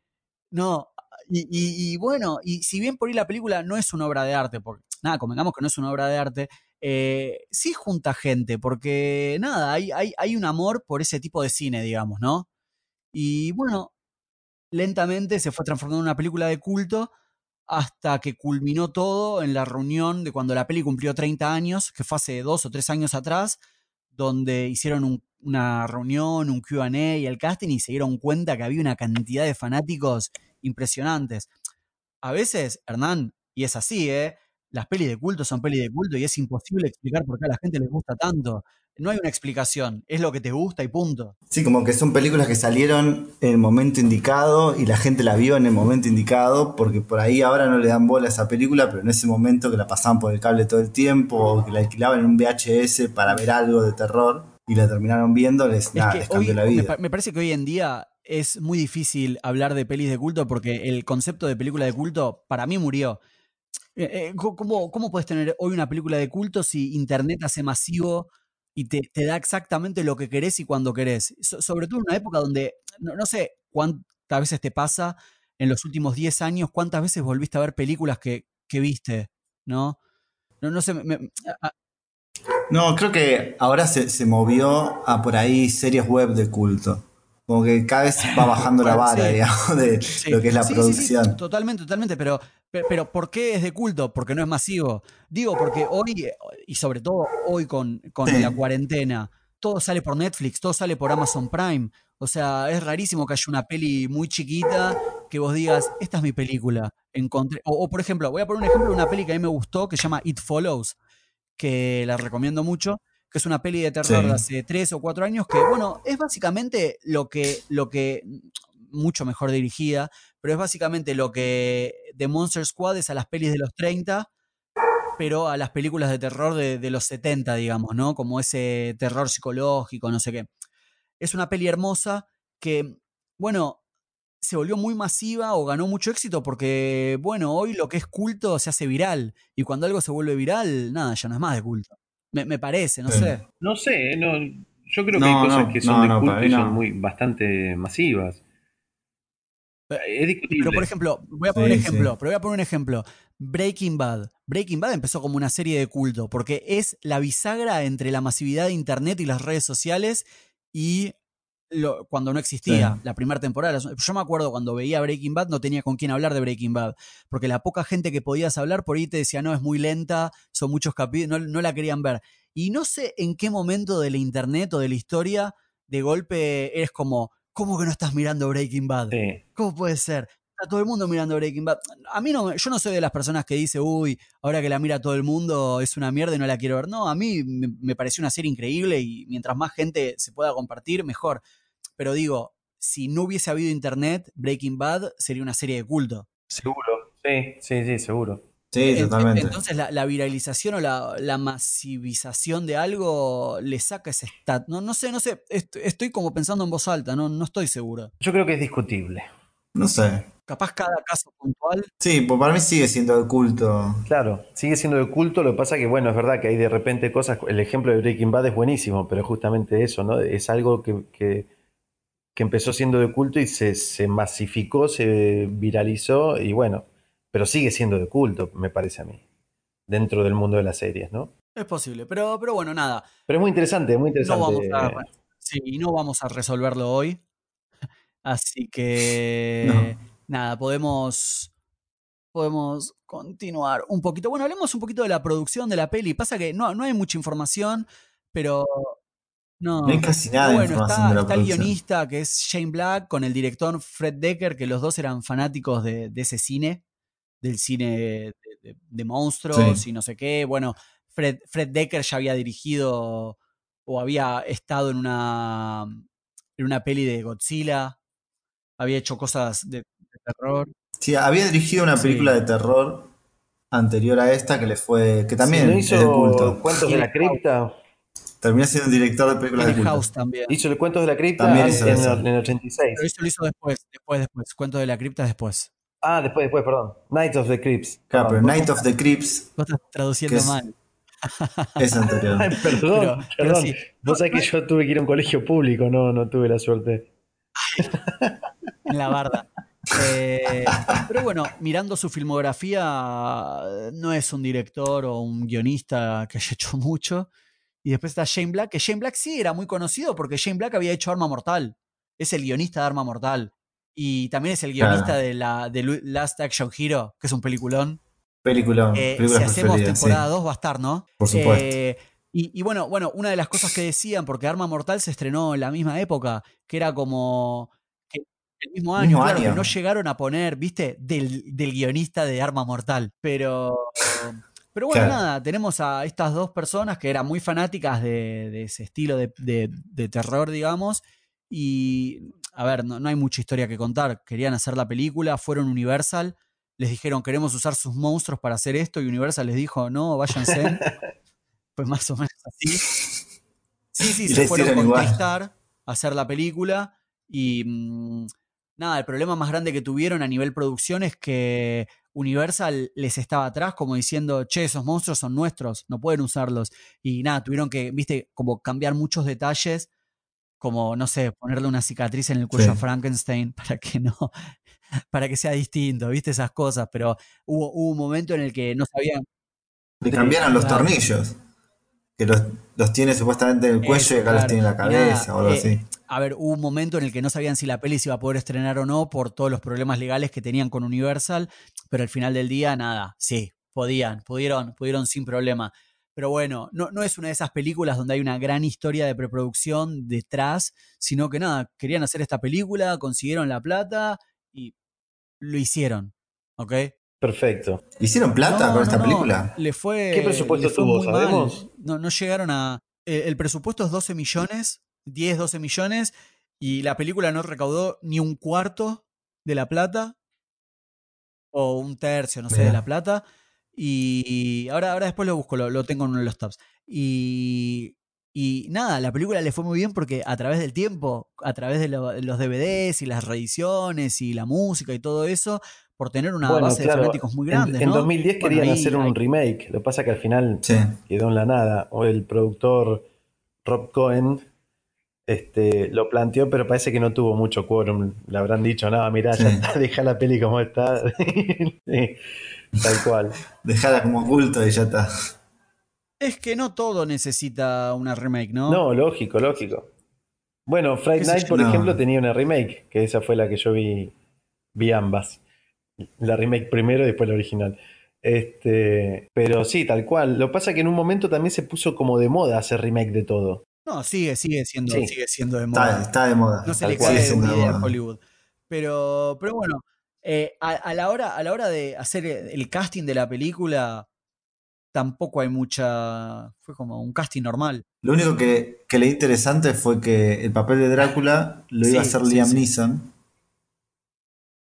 No, y, y- y bueno, y si bien por ahí la película no es una obra de arte, porque nada, convengamos que no es una obra de arte, eh, sí junta gente, porque nada, hay, hay, hay un amor por ese tipo de cine, digamos, ¿no? Y bueno, lentamente se fue transformando en una película de culto hasta que culminó todo en la reunión de cuando la peli cumplió 30 años, que fue hace dos o tres años atrás, donde hicieron un- una reunión, un QA y el casting y se dieron cuenta que había una cantidad de fanáticos impresionantes. A veces, Hernán, y es así, ¿eh? Las pelis de culto son pelis de culto y es imposible explicar por qué a la gente les gusta tanto. No hay una explicación, es lo que te gusta y punto. Sí, como que son películas que salieron en el momento indicado y la gente la vio en el momento indicado, porque por ahí ahora no le dan bola a esa película, pero en ese momento que la pasaban por el cable todo el tiempo, o que la alquilaban en un VHS para ver algo de terror y la terminaron viendo, les, Es que les hoy, cambió la me, vida. me parece que hoy en día es muy difícil hablar de pelis de culto porque el concepto de película de culto para mí murió. Eh, eh, ¿Cómo, cómo puedes tener hoy una película de culto si Internet hace masivo y te, te da exactamente lo que querés y cuando querés? So- sobre todo en una época donde, no, no sé cuántas veces te pasa en los últimos 10 años, cuántas veces volviste a ver películas que, que viste, ¿no? No, no sé, me- a- No, creo que ahora se, se movió a por ahí series web de culto. Como que cada vez va bajando la vara, sí. digamos, de Sí, lo que es la sí, producción. totalmente, totalmente, pero, pe- pero ¿por qué es de culto? Porque no es masivo. Digo, porque hoy, y sobre todo hoy con, con Sí. la cuarentena, todo sale por Netflix, todo sale por Amazon Prime. O sea, es rarísimo que haya una peli muy chiquita que vos digas, esta es mi película. Encontré. O, o, por ejemplo, voy a poner un ejemplo de una peli que a mí me gustó que se llama It Follows, que la recomiendo mucho, que es una peli de terror Sí. de hace tres o cuatro años, que bueno, es básicamente lo que, lo que, mucho mejor dirigida, pero es básicamente lo que The Monster Squad es a las pelis de los 30, pero a las películas de terror de, de los 70, digamos, ¿no? Como ese terror psicológico, no sé qué. Es una peli hermosa que, bueno, se volvió muy masiva o ganó mucho éxito porque, bueno, hoy lo que es culto se hace viral y cuando algo se vuelve viral, nada, ya no es más de culto. Me, me parece, no Sí. sé. No sé, no, yo creo que No, hay cosas no, que son no, de no, culto y son muy bastante masivas. Es discutible. Pero por ejemplo, voy a poner un ejemplo, sí. pero voy a poner un ejemplo. Breaking Bad. Breaking Bad empezó como una serie de culto, porque es la bisagra entre la masividad de internet y las redes sociales y lo- cuando no existía Sí. la primera temporada. Yo me acuerdo cuando veía Breaking Bad, no tenía con quién hablar de Breaking Bad, porque la poca gente que podías hablar por ahí te decía, no, es muy lenta, son muchos capítulos, no, no la querían ver. Y no sé en qué momento de la internet o de la historia, de golpe eres como, ¿cómo que no estás mirando Breaking Bad? Sí. ¿Cómo puede ser? Está todo el mundo mirando Breaking Bad. A mí no, yo no soy de las personas que dice, uy, ahora que la mira todo el mundo es una mierda y no la quiero ver. No, a mí me, me pareció una serie increíble y mientras más gente se pueda compartir, mejor. Pero digo, si no hubiese habido internet, Breaking Bad sería una serie de culto. Seguro. Sí, sí, sí, seguro. Sí, En- en- totalmente. Entonces la, la viralización o la, la masivización de algo le saca ese stat. No, no sé, no sé. Est- Estoy como pensando en voz alta, no, no estoy seguro. Yo creo que es discutible. No sé. Capaz cada caso puntual Sí, pues para mí sigue siendo de culto. Claro, sigue siendo de culto, lo que pasa que, bueno, es verdad que hay de repente cosas, el ejemplo de Breaking Bad es buenísimo, pero justamente eso, ¿no? Es algo que, que que empezó siendo de culto y se, se masificó, se viralizó y bueno, pero sigue siendo de culto, me parece a mí, dentro del mundo de las series, ¿no? Es posible, pero, pero bueno, nada. Pero es muy interesante, muy interesante. No vamos a, sí, no vamos a resolverlo hoy. Así que nada, podemos podemos continuar un poquito. Bueno, hablemos un poquito de la producción de la peli. Pasa que no, no hay mucha información, pero no, no hay casi nada de bueno, información está, de la está el guionista que es Shane Black con el director Fred Decker, que los dos eran fanáticos de, de ese cine, del cine de, de- de monstruos Sí. y no sé qué. Bueno, Fred, Fred Decker ya había dirigido o había estado en una, en una peli de Godzilla, había hecho cosas de, de terror. Sí, había dirigido una Sí. película de terror anterior a esta que le fue. que también ¿No es de hizo culto. Cuentos de la Cripta? Terminó siendo director de películas de culto. House también. Hizo el Cuentos de la Cripta También en, hizo en eso. el, en el 86. Pero eso lo hizo después, después, después. Cuento de la cripta después. Ah, después, después, perdón. Night of the Crips. Claro, pero. Night of the Crips Vos estás traduciendo es- mal. es anterior. Ay, perdón, Pero- pero perdón. sí. Vos sabés que yo tuve que ir a un colegio público, no, no tuve la suerte. en la barda. Eh, pero bueno, mirando su filmografía, no es un director o un guionista que haya hecho mucho. Y después está Shane Black, que Shane Black sí era muy conocido porque Shane Black había hecho Arma Mortal. Es el guionista de Arma Mortal. Y también es el guionista Claro. de, la, de Last Action Hero, que es un peliculón. Película, Eh, si hacemos sí. temporada 2 va a estar, ¿no? Por supuesto. Eh, y, y bueno, bueno, una de las cosas que decían, porque Arma Mortal se estrenó en la misma época, que era como que el mismo año, Mismo claro, año. que no llegaron a poner, viste, del, del guionista de Arma Mortal. Pero, pero bueno, Claro. nada, tenemos a estas dos personas que eran muy fanáticas de, de ese estilo de, de- de terror, digamos. Y, a ver, no, no hay mucha historia que contar. Querían hacer la película, fueron Universal, les dijeron queremos usar sus monstruos para hacer esto y Universal les dijo no, váyanse. pues más o menos así. Sí, sí, se fueron con. Tristar a hacer la película y mm, nada, el problema más grande que tuvieron a nivel producción es que Universal les estaba atrás como diciendo, che, esos monstruos son nuestros, no pueden usarlos. Y nada, tuvieron que, viste, como cambiar muchos detalles, como, no sé, ponerle una cicatriz en el cuello Sí. a Frankenstein para que no, para que sea distinto, viste esas cosas, pero hubo, hubo un momento en el que no sabían Le cambiaron los claro. tornillos. Que los, los tiene supuestamente en el cuello Eso, y acá los tiene en la cabeza o algo eh, así. A ver, hubo un momento en el que no sabían si la peli se iba a poder estrenar o no por todos los problemas legales que tenían con Universal, pero al final del día, nada, sí, podían, pudieron, pudieron sin problema. Pero bueno, no, no es una de esas películas donde hay una gran historia de preproducción detrás, sino que nada, querían hacer esta película, consiguieron la plata y lo hicieron, ¿ok? Perfecto. ¿Hicieron plata No, con no, esta no, película? Le fue, ¿Qué presupuesto le fue tuvo, sabemos? No, no llegaron a. eh, el presupuesto es 12 millones, 10, 12 millones, y la película no recaudó ni un cuarto de la plata, o un tercio, no sé, de la plata. Y ahora, ahora después lo busco, lo, lo tengo en uno de los tabs. Y, y nada, la película le fue muy bien porque a través del tiempo, a través de lo- los DVDs y las reediciones y la música y todo eso, por tener una Bueno, base claro, de fanáticos muy en- grandes. En, ¿no? 2010 Bueno, querían ahí hacer un hay- remake. Lo que pasa que al final Sí. quedó en la nada. O el productor Rob Cohen este, lo planteó, pero parece que no tuvo mucho quórum. Le habrán dicho, no, mirá, ya está, deja la peli como está. Tal cual. Dejala como oculto y ya está. Es que no todo necesita una remake, ¿no? No, lógico, lógico. Bueno, Friday ¿Qué sé Night, por No. ejemplo, tenía una remake, que esa fue la que yo vi, vi ambas. La remake primero y después la original. Este, pero sí, tal cual. Lo que pasa es que en un momento también se puso como de moda hacer remake de todo. No, sigue, sigue siendo, Sí. sigue siendo de moda. está de moda. no se tal le cae de moda. Hollywood. Pero, pero bueno, eh, a, a la hora, a la hora de hacer el casting de la película, tampoco hay mucha. Fue como un casting normal. Lo único que, que leí interesante fue que el papel de Drácula lo iba a hacer sí, Liam sí. Neeson,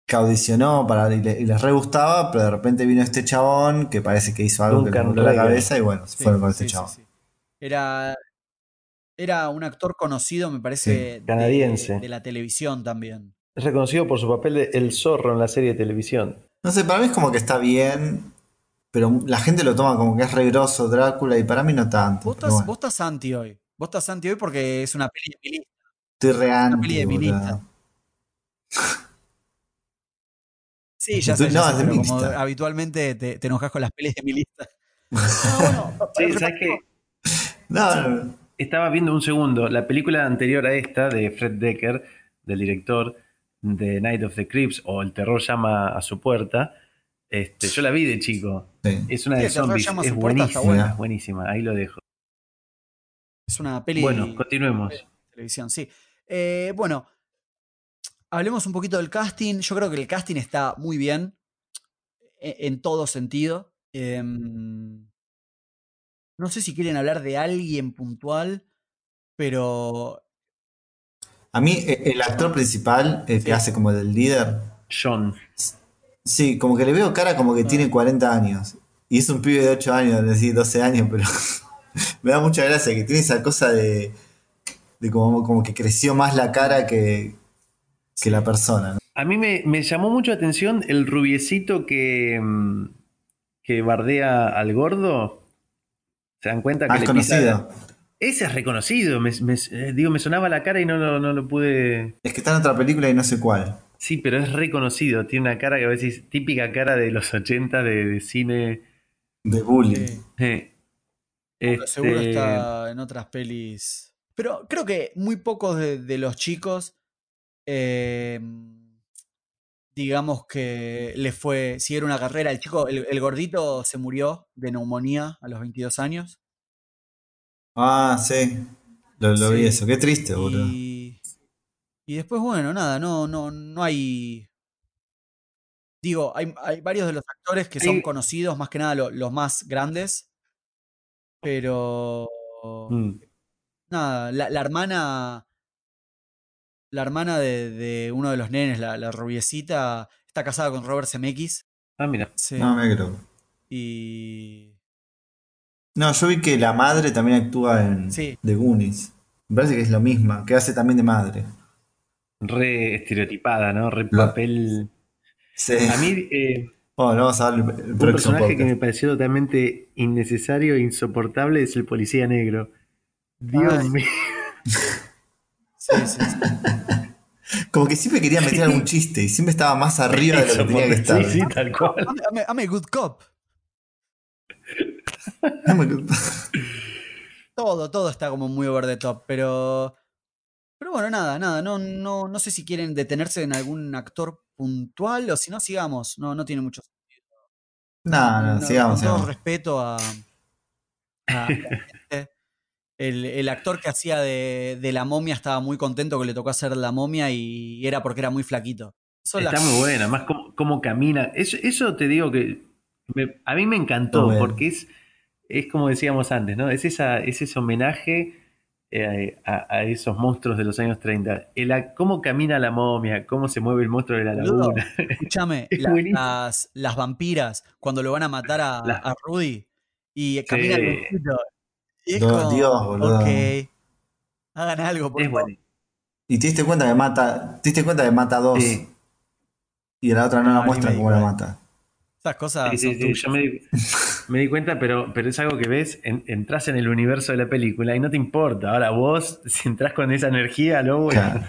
que audicionó para, y, le- y les re gustaba, pero de repente vino este chabón que parece que hizo algo que le voló la cabeza y bueno, se Sí, fueron con este sí, chabón. sí. Era, era un actor conocido, me parece, Canadiense. De, la televisión también. Es reconocido por su papel de El Zorro en la serie de televisión. No sé, para mí es como que está bien, pero la gente lo toma como que es re grosso Drácula y para mí no tanto. Vos estás, bueno. vos estás anti hoy. Vos estás anti hoy porque es una peli de Milista. Estoy re Una peli de anti, mi boludo. lista. Sí, ya sé, ya no, sé, pero como habitualmente te, te enojas con las pelis de mi lista. No, bueno, Sí, ¿sabes qué? No, no, no. Estaba viendo un segundo. La película anterior a esta, de Fred Decker, del director de Night of the Creeps, o El terror llama a su puerta. Este, yo la vi de chico. Sí. Es una Sí, de zombies. Es buenísima, buena. buenísima. Ahí lo dejo. es una peli Bueno, continuemos. de televisión, sí. Eh, bueno, hablemos un poquito del casting. Yo creo que el casting está muy bien e- en todo sentido. Em, no sé si quieren hablar de alguien puntual, pero A mí, e- el actor principal, el Sí. que hace como del líder, John. sí, como que le veo cara como que Ah. tiene 40 años. Y es un pibe de 8 años, es decir, 12 años, pero me da mucha gracia que tiene esa cosa de, de como, como que creció más la cara que, que la persona. ¿no? A mí me, me llamó mucho la atención el rubiecito que, mm, que bardea al gordo. ¿Se dan cuenta que Más le pisa- conocido. Ese es reconocido. Me, me- eh, digo, me sonaba la cara y no lo, no lo pude. Es que está en otra película y no sé cuál. Sí, pero es reconocido. Tiene una cara que a veces típica cara de los 80 de, de cine. De bullying. Pero Seguro este, está en otras pelis. Pero creo que muy pocos de, de los chicos, eh, digamos que le fue, siguieron una carrera. El chico, el, el gordito se murió de neumonía a los 22 años. Ah, sí. Lo, lo vi eso. Qué triste, boludo. Y, y después, bueno, nada, no, no, no hay. Digo, hay, hay varios de los actores que son Hay- conocidos, más que nada lo- los más grandes. Pero. mm, Nada, la, la hermana. La hermana de, de uno de los nenes, la, la rubiecita, está casada con Robert Zemeckis. Ah, mira. Sí. No, me creo. Y. No, yo vi que la madre también actúa en Sí. The Goonies. Me parece que es lo misma, que hace también de madre. Re estereotipada, ¿no? Re papel. Sí. A mí, eh, Bueno, vamos a darle el un personaje que me pareció totalmente innecesario e insoportable es el policía negro. Dios Ay. mío. Sí, sí, sí. Como que siempre quería meter algún chiste y siempre estaba más arriba de lo que tenía que estar. Sí, sí, tal cual. I'm, I'm a- I'm Todo, todo está como muy over the top, pero. Pero bueno, nada, nada. No, no, no sé si quieren detenerse en algún actor puntual o si no, sigamos. No, no tiene mucho No, no, No, sigamos, con todo sigamos. respeto a. El, el actor que hacía de, de la momia estaba muy contento que le tocó hacer la momia y era porque era muy flaquito. Son Está las- muy buena, más cómo, cómo camina. Eso, eso te digo que me- a mí me encantó, porque es, es como decíamos antes, ¿no? Es, esa, es ese homenaje eh, a, a esos monstruos de los años 30. El, a- cómo camina la momia, cómo se mueve el monstruo de la laguna. Escúchame, Es la- buenísimo. las, las vampiras, cuando lo van a matar a, Las- a Rudy y camina el vestido. Y es Dios, como, Dios, boludo. ok, hagan algo, por Es favor. bueno. Y te diste cuenta que mata, te diste cuenta que mata a dos Sí. y a la otra no No, la muestran cómo la mata. Esas cosas Sí, sí, son sí, tuyas. yo me di, me di cuenta, pero, pero es algo que ves, en- entras en el universo de la película y no te importa. Ahora vos, si entras con esa energía, luego Claro.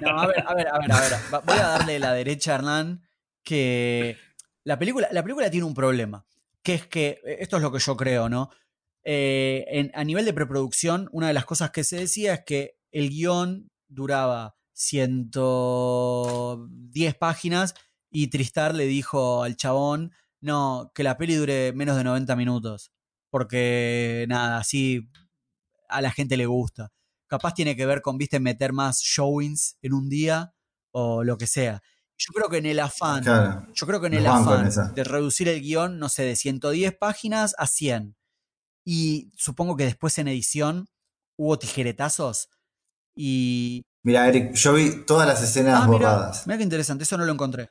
No, a ver, a ver, a ver, a ver. Voy a darle la derecha a Hernán que la película, la película tiene un problema, que es que, eh, esto es lo que yo creo, ¿no? Eh, en- a nivel de preproducción, una de las cosas que se decía es que el guion duraba 110 páginas y Tristar le dijo al chabón, no, que la peli dure menos de 90 minutos, porque nada, así a la gente le gusta. Capaz tiene que ver con, viste, meter más showings en un día o lo que sea. Yo creo que en el afán, Claro. yo creo que en el afán de reducir el guion, no sé, de 110 páginas a 100. Y supongo que después en edición hubo tijeretazos y... Mira, Eric, yo vi todas las escenas Ah, borradas. mira qué interesante, eso no lo encontré.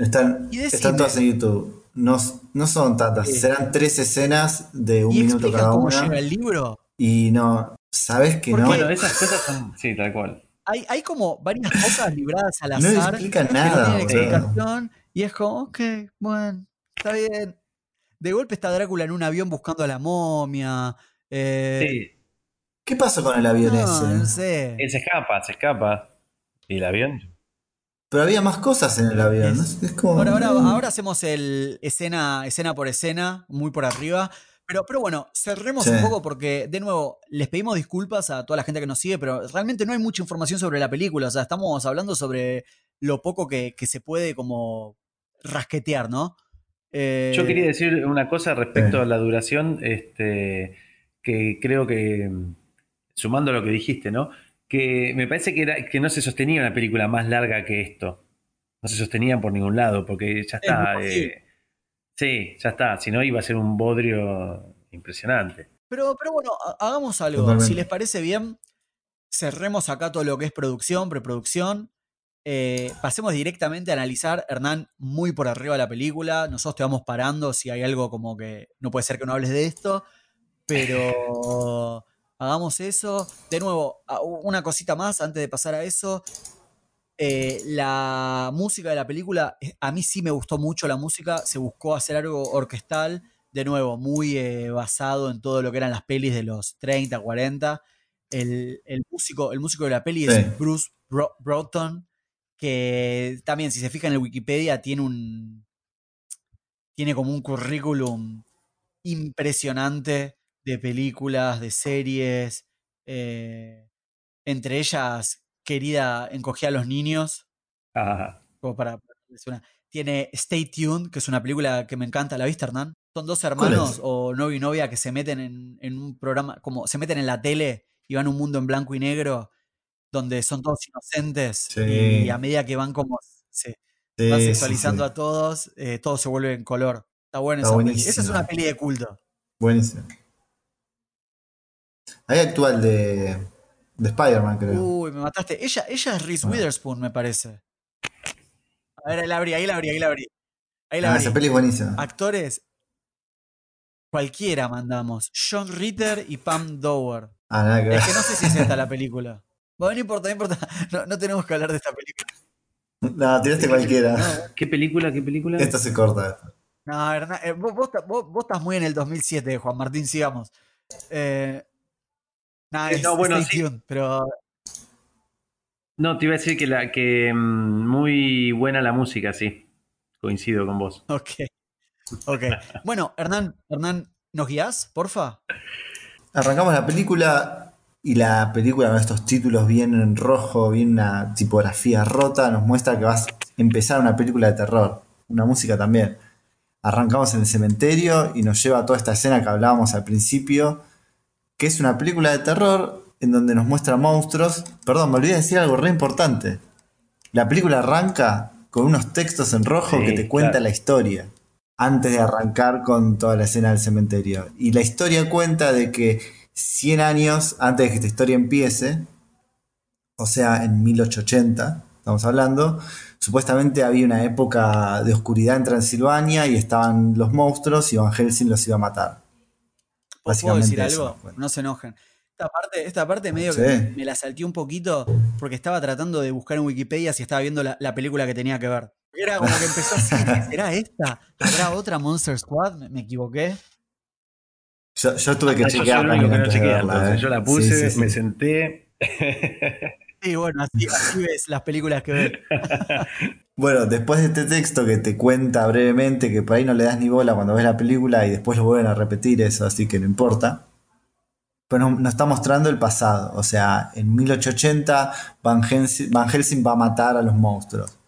Están, todas en YouTube. No, no son tantas. Sí. Serán tres escenas de un ¿Y minuto cada cómo una. llega el libro? Y no, ¿sabes que ¿Por no? Bueno, esas cosas son. Sí, tal cual. Hay, hay como varias cosas libradas al No azar no nada, tienen boludo. explicación y es como, ok, bueno, está bien. De golpe está Drácula en un avión buscando a la momia. eh, Sí. ¿Qué pasó con el avión No, ese? no sé. Él se escapa, se escapa. ¿Y el avión? Pero había más cosas en el avión. ¿no? Es- Es, como. Ahora, ahora, ahora hacemos el escena, escena por escena, muy por arriba. Pero, pero bueno, cerremos Sí. un poco porque, de nuevo, les pedimos disculpas a toda la gente que nos sigue, pero realmente no hay mucha información sobre la película. O sea, estamos hablando sobre lo poco que, que se puede como rasquetear, ¿no? Eh, Yo quería decir una cosa respecto Sí. a la duración, este, que creo que, sumando a lo que dijiste, ¿no? Que me parece que, era, que no se sostenía una película más larga que esto. No se sostenía por ningún lado, porque ya está. eh, sí, ya está. Si no, iba a ser un bodrio impresionante. Pero, pero bueno, ha- hagamos algo. Totalmente. Si les parece bien, cerremos acá todo lo que es producción, preproducción. Eh, pasemos directamente a analizar, Hernán, muy por arriba de la película. Nosotros te vamos parando si hay algo como que no puede ser que no hables de esto, pero hagamos eso. De nuevo, una cosita más antes de pasar a eso. Eh, la música de la película, eh, a mí sí me gustó mucho la música, se buscó hacer algo orquestal, de nuevo, muy eh, basado en todo lo que eran las pelis de los 30, 40. El, el músico, el músico de la peli Sí. es Bruce Bro- Broughton, que también, si se fijan en Wikipedia, tiene un. tiene como un currículum impresionante de películas, de series. eh, entre ellas, querida, encogía a los niños. Ah, Como para, una- Tiene Stay Tuned, que es una película que me encanta. ¿La viste, Hernán? Son dos ¿Cuál hermanos o novio y novia que se meten en, en un programa, como se meten en la tele y van a un mundo en blanco y negro, donde son todos inocentes Sí. y a medida que van como se Sí, van sexualizando sí. a todos, eh, todo se vuelve en color. Está Está esa peli. Esa es una peli de culto. Buenísimo. Ahí actúa el de, de Spider-Man, creo. Uy, me mataste. Ella, ella es Reese. Witherspoon, me parece. A ver, ahí la abrí, ahí la abrí, ahí la abrí. Ahí la ah, abrí. esa peli es buenísima. Actores, cualquiera mandamos. John Ritter y Pam Dower. Ah, nada que ver. Es que no sé si es esta la película. Bueno, no importa, no importa. No, no tenemos que hablar de esta película. No, tiraste cualquiera. ¿Qué película? ¿Qué película? Esto se corta. No, Hernán, eh, vos, vos, vos- vos estás muy en el 2007, Juan Martín, sigamos. Eh, nada, Eh, es no, bueno, sí. Pero No, te iba a decir que, la, que mm, muy buena la música, sí. Coincido con vos. ok. Ok. Bueno, Hernán, Hernán, ¿nos guías, porfa? Arrancamos la película y la película con estos títulos bien en rojo, bien una tipografía rota, nos muestra que va a empezar una película de terror. Una música también. Arrancamos en el cementerio y nos lleva a toda esta escena que hablábamos al principio, que es una película de terror en donde nos muestra monstruos. Perdón, me olvidé de decir algo re importante. La película arranca con unos textos en rojo Sí, que te cuenta claro. la historia antes de arrancar con toda la escena del cementerio. Y la historia cuenta de que 100 años antes de que esta historia empiece, o sea, en 1880, estamos hablando, supuestamente había una época de oscuridad en Transilvania y estaban los monstruos y Van Helsing los iba a matar. ¿Puedo decir eso, algo? bueno. No se enojen. Esta parte, esta parte medio Sí. que me la salté un poquito porque estaba tratando de buscar en Wikipedia si estaba viendo la, la película que tenía que ver. Era como que empezó así, ¿será esta? ¿Habrá otra Monster Squad? ¿Me, me equivoqué? Yo, yo tuve que Ah, yo chequear que no verla, entonces. ¿eh? Yo la Sí, puse, sí, sí. me senté. Sí, bueno, así, ves las películas que ves. Bueno, después de este texto que te cuenta brevemente, que por ahí no le das ni bola cuando ves la película y después lo vuelven a repetir eso, así que no importa. Pero nos, está mostrando el pasado. O sea, en 1880 Van Helsing, va a matar a los monstruos.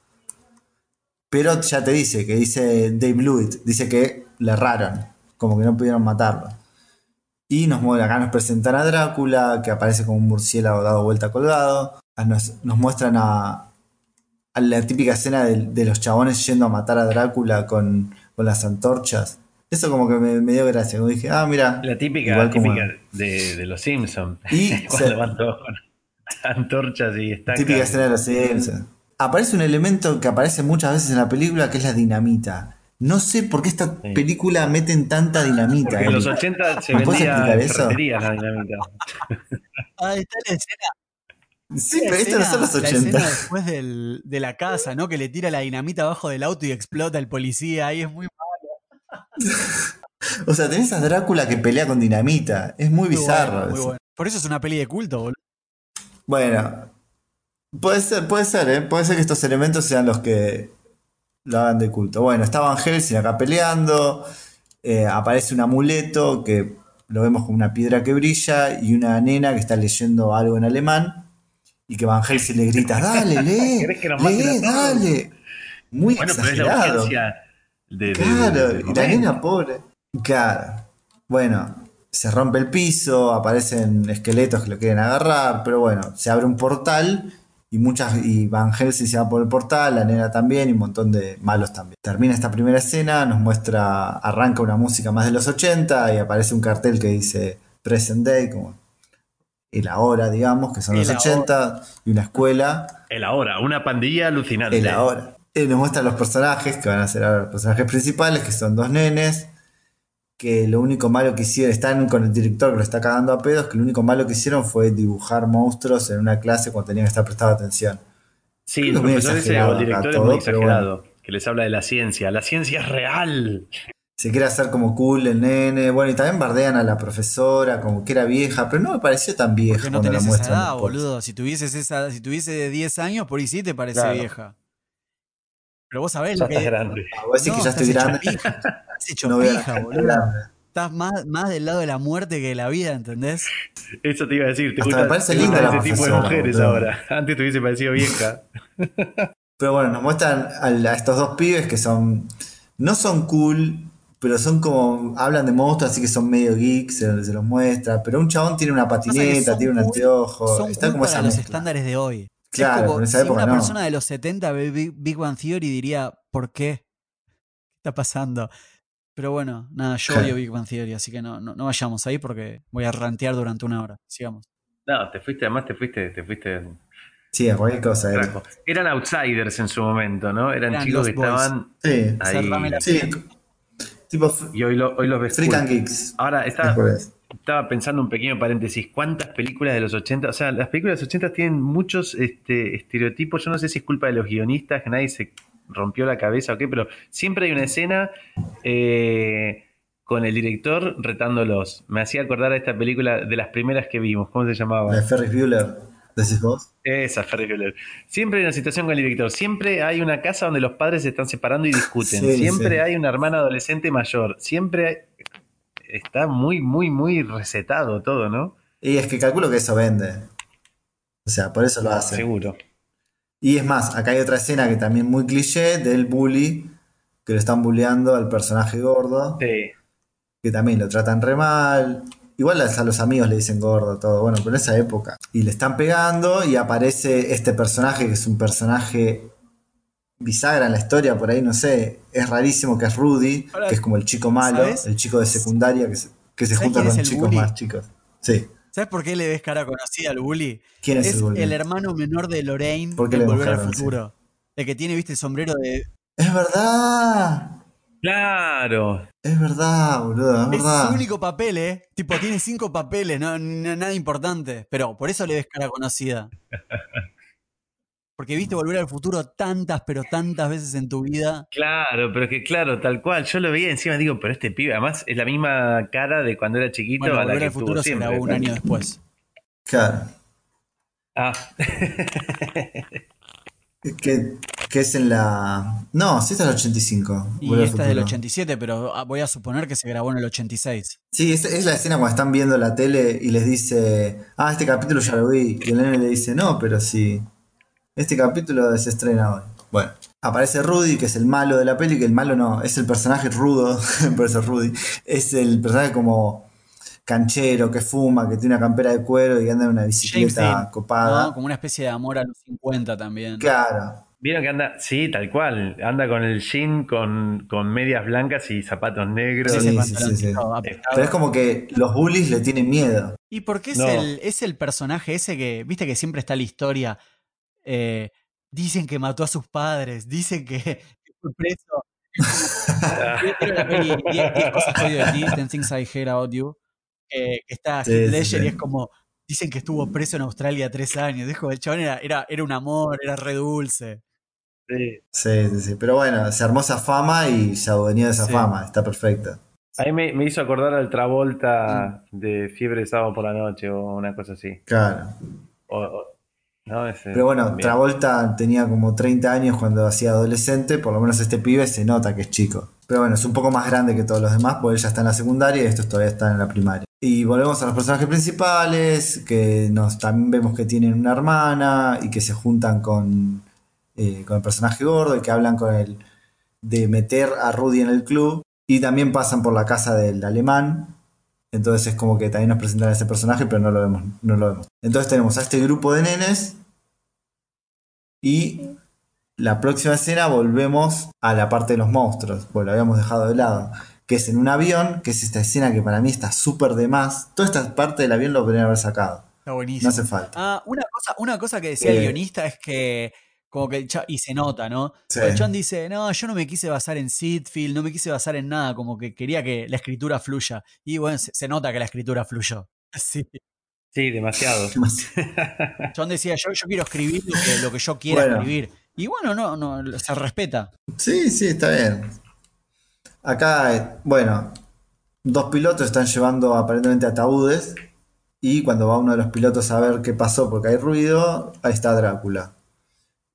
Pero ya te dice, que dice Dave Lewitt, dice que le erraron, como que no pudieron matarlo. Y nos acá nos presentan a Drácula, que aparece como un murciélago dado vuelta colgado. Ah, Nos, nos muestran a, a la típica escena de, de los chabones yendo a matar a Drácula con, con las antorchas. Eso como que me, me dio gracia. Como dije, ah, mira. La típica, igual como- típica de, de los Simpsons. Y Cuando se- van todos con antorchas y están. típica escena de los Simpsons. Aparece un elemento que aparece muchas veces en la película que es la dinamita. No sé por qué esta Sí. película meten tanta dinamita. Porque en los Eli. 80 se ¿Me puedes vendía explicar en la dinamita. Ahí está la escena. Sí, la pero esto no son los La 80. escena después del- de la casa, ¿no? Que le tira la dinamita abajo del auto y explota el policía. Ahí es muy O sea, tenés a Drácula que pelea con dinamita. Es muy Muy bizarro. bueno, muy eso. bueno. Por eso es una peli de culto, boludo. Bueno, puede ser, puede ser, ¿eh? Puede ser que estos elementos sean los que lo hagan de culto. Bueno, está Van Helsing acá peleando, eh, aparece un amuleto que lo vemos como una piedra que brilla y una nena que está leyendo algo en alemán y que Van Helsing le grita, dale, lee, ¿Querés que nos maten a lee, dale. Muy Bueno, pero es la exagerado. de, de- Claro, del y la nena pobre. Claro. Bueno, se rompe el piso, aparecen esqueletos que lo quieren agarrar, pero bueno, se abre un portal y muchas y Van Helsing se va por el portal, la nena también y un montón de malos también. Termina esta primera escena, nos muestra, arranca una música más de los 80 y aparece un cartel que dice Present Day, como el ahora, digamos, que son los El 80 y una escuela. El ahora, una pandilla alucinante. El ahora. Eh, nos muestran los personajes, que van a ser ahora los personajes principales, que son dos nenes, que lo único malo que hicieron, están con el director que lo está cagando a pedos, que lo único malo que hicieron fue dibujar monstruos en una clase cuando tenían que estar prestando atención. Sí, el profesor ese o el director es muy exagerado. Que les habla de la ciencia. La ciencia es real. Se quiere hacer como cool el nene, bueno, y también bardean a la profesora como que era vieja, pero no me pareció tan vieja Porque no cuando la tenés esa muestran edad, boludo. Si tuvieses esa, si tuviese 10 años, por ahí sí te parece Claro. vieja. Pero vos sabés Ya lo que estás grande. Ah, vos decís No, que ya estás estoy hecho grande. pija. Estás hecho No pija, boludo. Estás más, más del lado de la muerte que de la vida, ¿entendés? Eso te iba a decir. Te Hasta gusta- me parece te linda la ese tipo de mujeres boludo. ahora. Antes te hubiese parecido vieja. Pero bueno, nos muestran a, a estos dos pibes que son. No son cool, pero son como. Hablan de monstruos, así que son medio geeks, se, se los muestra. Pero un chabón tiene una patineta, tiene un cool- anteojo. Está cool como para esa los estándares de hoy. Claro, es como pero en esa si época una no. persona de los 70 ve Big, Bang Theory diría, ¿por qué? ¿Qué está pasando? Pero bueno, nada, yo odio Big Bang Theory, así que no, no, no vayamos ahí porque voy a rantear durante una hora. Sigamos. No, te fuiste, además te fuiste, te fuiste Sí, a cualquier cosa. era. Trajo. Eran outsiders en su momento, ¿no? Eran, Eran chicos que Boys. estaban Sí, ahí. Cerrame la- sí. Tipo Y hoy, lo- hoy los ves. Freak and Geeks. Ahora, estaba, pensando un pequeño paréntesis. ¿Cuántas películas de los 80? O sea, las películas de los 80 tienen muchos este, estereotipos. Yo no sé si es culpa de los guionistas, que nadie se rompió la cabeza o qué, pero siempre hay una escena eh, con el director retándolos. Me hacía acordar a esta película de las primeras que vimos. ¿Cómo se llamaba? La de Ferris Bueller. ¿Decís vos? Esa, Bueller. Siempre hay una situación con el director. Siempre hay una casa donde los padres se están separando y discuten. Sí, Siempre sí. hay una hermana adolescente mayor. Siempre hay- está muy, muy, muy recetado todo, ¿no? Y es que calculo que eso vende. O sea, por eso lo hace. Seguro. Y es más, acá hay otra escena que también muy cliché del bully, que lo están bulleando al personaje gordo, Sí. que también lo tratan re mal. Igual hasta los amigos le dicen gordo, todo, bueno, pero en esa época. Y le están pegando y aparece este personaje que es un personaje bisagra en la historia, por ahí no sé, es rarísimo que es Rudy, Ahora, que es como el chico malo, ¿sabes? el chico de secundaria que se, que se ¿Sabes junta con chicos bully? más chicos. Sí. ¿Sabes por qué le ves cara conocida al bully? ¿Quién es, Es el bully? el hermano menor de Lorraine ¿Por qué en le Volver al Futuro. El que tiene, viste, el sombrero de... Es verdad. Claro. Es verdad, boludo, es Es verdad. su único papel, ¿eh? Tipo, tiene cinco papeles, no, nada importante. Pero por eso le ves cara conocida. Porque viste Volver al Futuro tantas, pero tantas veces en tu vida. Claro, pero que claro, tal cual. Yo lo veía encima, digo, pero este pibe, además es la misma cara de cuando era chiquito Bueno, a la Volver que al Futuro se siempre. grabó un año después. Claro. Ah, Que, que es en la. No, sí, es del 85. Y esta es del Futuro. 87, pero ah, voy a suponer que se grabó en el 86. Sí, es, es la escena cuando están viendo la tele y les dice, ah, este capítulo ya lo vi. Y el nene le dice, no, pero sí. Este capítulo se estrena hoy. Bueno, aparece Rudy, que es el malo de la peli, que el malo no, es el personaje rudo, por eso Rudy. Es el personaje como canchero, que fuma, que tiene una campera de cuero y anda en una James bicicleta Dean, copada. ¿no? Como una especie de amor a los 50 también. Claro. Vieron que anda, sí, tal cual. Anda con el jean, con, con medias blancas y zapatos negros. Sí, Sí, sí, sí. Pero es como que los bullies le tienen miedo. ¿Y por qué es, No. el, es el personaje ese que, viste que siempre está la historia? eh, dicen que mató a sus padres, dicen que, fue preso. Vieron la peli 10 10 cosas que odio de ti, 10 things I hate about you, que, que está Sí, Heath sí, Ledger sí. y es como, dicen que estuvo preso en Australia tres años. Dijo, el chabón era, era, era un amor, era re dulce. Sí. Sí, sí, sí. Pero bueno, se armó esa fama y se adueñó de esa Sí. fama. Está perfecto. A mí me, me hizo acordar al Travolta de Fiebre de Sábado por la Noche o una cosa así. Claro. O- o- ¿no? Ese- Pero bueno, también. Travolta tenía como 30 años cuando hacía adolescente, por lo menos este pibe se nota que es chico. Pero bueno, es un poco más grande que todos los demás, porque él ya está en la secundaria y estos todavía están en la primaria. Y volvemos a los personajes principales, que nos también vemos que tienen una hermana y que se juntan con, eh, con el personaje gordo y que hablan con el de meter a Rudy en el club. Y también pasan por la casa del alemán. Entonces es como que también nos presentan a ese personaje, pero no lo vemos. No lo vemos. Entonces tenemos a este grupo de nenes. Y la próxima escena volvemos a la parte de los monstruos, porque lo habíamos dejado de lado. Que es en un avión, que es esta escena que para mí está súper de más. Toda esta parte del avión lo podrían haber sacado. Está No buenísimo. hace falta. Ah, una cosa, una cosa que decía el Eh. guionista es que, como que el y se nota, ¿no? Sí. El John dice, no, yo no me quise basar en Seedfield, no me quise basar en nada, como que quería que la escritura fluya. Y bueno, se, se nota que la escritura fluyó. Sí. Sí, demasiado. John decía, yo, yo quiero escribir lo que, lo que yo quiera Bueno. escribir. Y bueno, no, no, se respeta. Sí, sí, está bien. Acá, eh, bueno, dos pilotos están llevando aparentemente ataúdes. Y cuando va uno de los pilotos a ver qué pasó porque hay ruido, ahí está Drácula.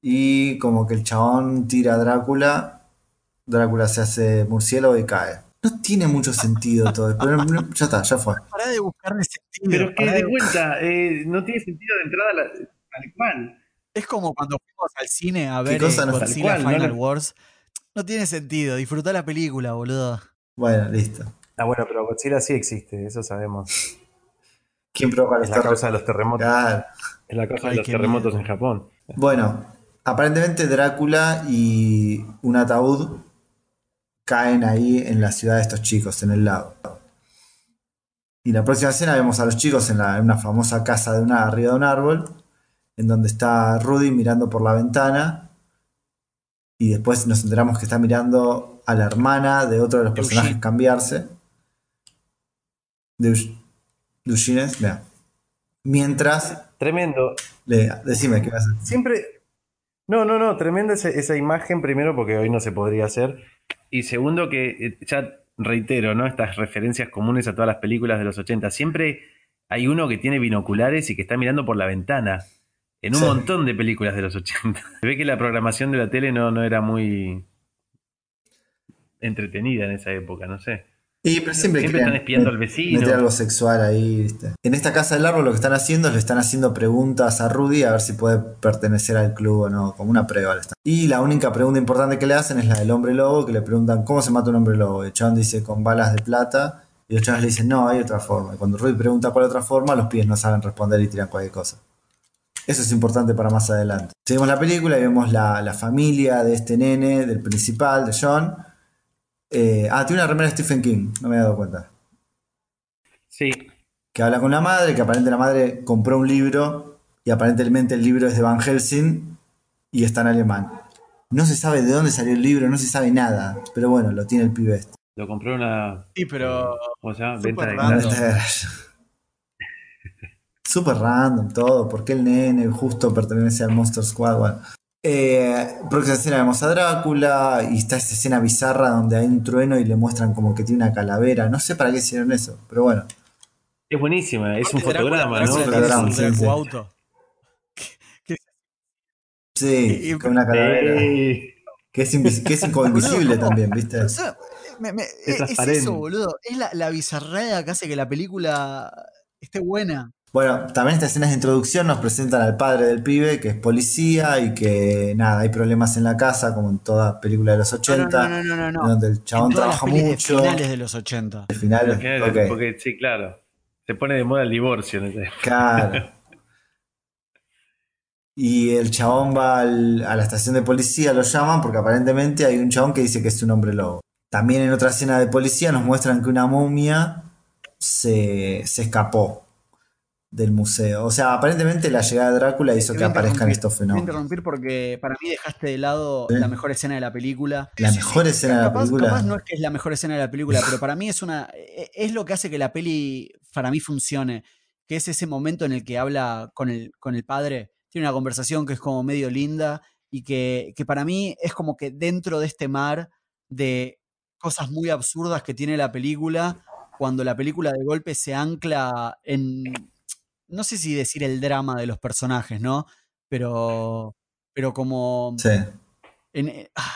Y como que el chabón tira a Drácula, Drácula se hace murciélago y cae. No tiene mucho sentido todo esto, pero no- ya está, ya fue. Pará de buscarle sentido. Pero es que de de- vuelta, eh, no tiene sentido de entrada la, tal cual. Es como cuando fuimos al cine a ver cosa eh, no- Godzilla no Final Wars. No tiene sentido, disfrutá la película, boludo. Bueno, listo. Ah, bueno, pero Godzilla sí existe, eso sabemos. ¿Quién provoca los Es la causa de los terremotos. Claro. Es la causa Ay, de los terremotos miedo. en Japón. Bueno, aparentemente Drácula y un ataúd caen ahí en la ciudad de estos chicos, en el lago. Y la próxima escena vemos a los chicos en, la- en una famosa casa de una, arriba de un árbol, en donde está Rudy mirando por la ventana. Y después nos enteramos que está mirando a la hermana de otro de los personajes Eugene. cambiarse. De de mira. Mientras, Tremendo. le, decime qué vas a Siempre. No, no, no, tremenda esa, esa imagen, primero porque hoy no se podría hacer. Y segundo que, eh, ya reitero, ¿no? Estas referencias comunes a todas las películas de los 80. Siempre hay uno que tiene binoculares y que está mirando por la ventana. En un Sí. montón de películas de los 80. Se ve que la programación de la tele no, no era muy entretenida en esa época, no sé. Y pero siempre, están espiando al vecino. Meter algo sexual ahí, ¿viste? En esta casa del árbol lo que están haciendo es le están haciendo preguntas a Rudy a ver si puede pertenecer al club o no, como una prueba. Y la única pregunta importante que le hacen es la del hombre lobo, que le preguntan ¿cómo se mata un hombre lobo? Y dice con balas de plata. Y los chavales le dicen, no, hay otra forma. Y cuando Rudy pregunta cuál otra forma, los pies no saben responder y tiran cualquier cosa. Eso es importante para más adelante. Seguimos la película y vemos la, la familia de este nene, del principal, de John. Eh, ah, tiene una remera de Stephen King, no me había dado cuenta. Sí, Que habla con la madre, que aparentemente la madre compró un libro y aparentemente el libro es de Van Helsing y está en alemán. No se sabe de dónde salió el libro, no se sabe nada, pero bueno, lo tiene el pibe este. lo compró una. Sí, pero ¿Cómo se llama? Súper Venta de. Súper random todo, porque el nene justo pertenece al Monster Squad. Bueno. Eh, próxima escena vemos a Drácula y está esta escena bizarra donde hay un trueno y le muestran como que tiene una calavera. No sé para qué hicieron eso, pero bueno. Es buenísima, es un fotograma, Drácula ¿no? tiene Fotograma, su sí, con una calavera. Sí. Que es, invis- que es invisible ¿cómo? también, ¿viste? O sea, me- me- es, es eso, boludo. Es la, la bizarrada que hace que la película esté buena. Bueno, también estas escenas de introducción nos presentan al padre del pibe, que es policía y que nada, hay problemas en la casa, como en toda película de los No, 80, no, no, no, no, no. donde el chabón en todas las trabaja pelis de mucho. finales de los 80. Al final, Porque, ok, porque, sí, claro. Se pone de moda el divorcio. ¿no? claro. Y el chabón va al- a la estación de policía, lo llaman porque aparentemente hay un chabón que dice que es un hombre lobo. También en otra escena de policía nos muestran que una momia se, se escapó del museo. O sea, aparentemente la llegada de Drácula hizo que aparezcan estos Voy a fenómenos. interrumpir porque para mí dejaste de lado Sí. la mejor escena de la película. La mejor escena de la película. capaz no es que es la mejor escena de la película, pero para mí es una. e- Es lo que hace que la peli para mí funcione. Que es ese momento en el que habla con el, con el padre. Tiene una conversación que es como medio linda. Y que, que para mí es como que dentro de este mar de cosas muy absurdas que tiene la película cuando la película de golpe se ancla en, no sé si decir el drama de los personajes, ¿no? Pero, pero como Sí. en, eh, ah,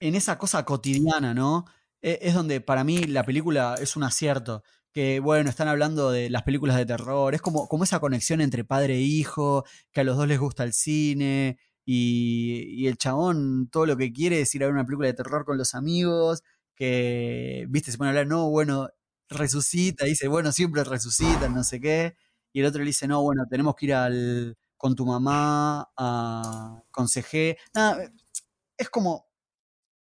en esa cosa cotidiana, ¿no? E- Es donde para mí la película es un acierto. Que bueno, están hablando de las películas de terror. Es como, como esa conexión entre padre e hijo, que a los dos les gusta el cine. Y, y el chabón todo lo que quiere es ir a ver una película de terror con los amigos. Que, viste, se pone a hablar, no, bueno, resucita. Dice, bueno, siempre resucitan, no sé qué. Y el otro le dice, no, bueno, tenemos que ir al, con tu mamá, a, con CG. Nada, es como,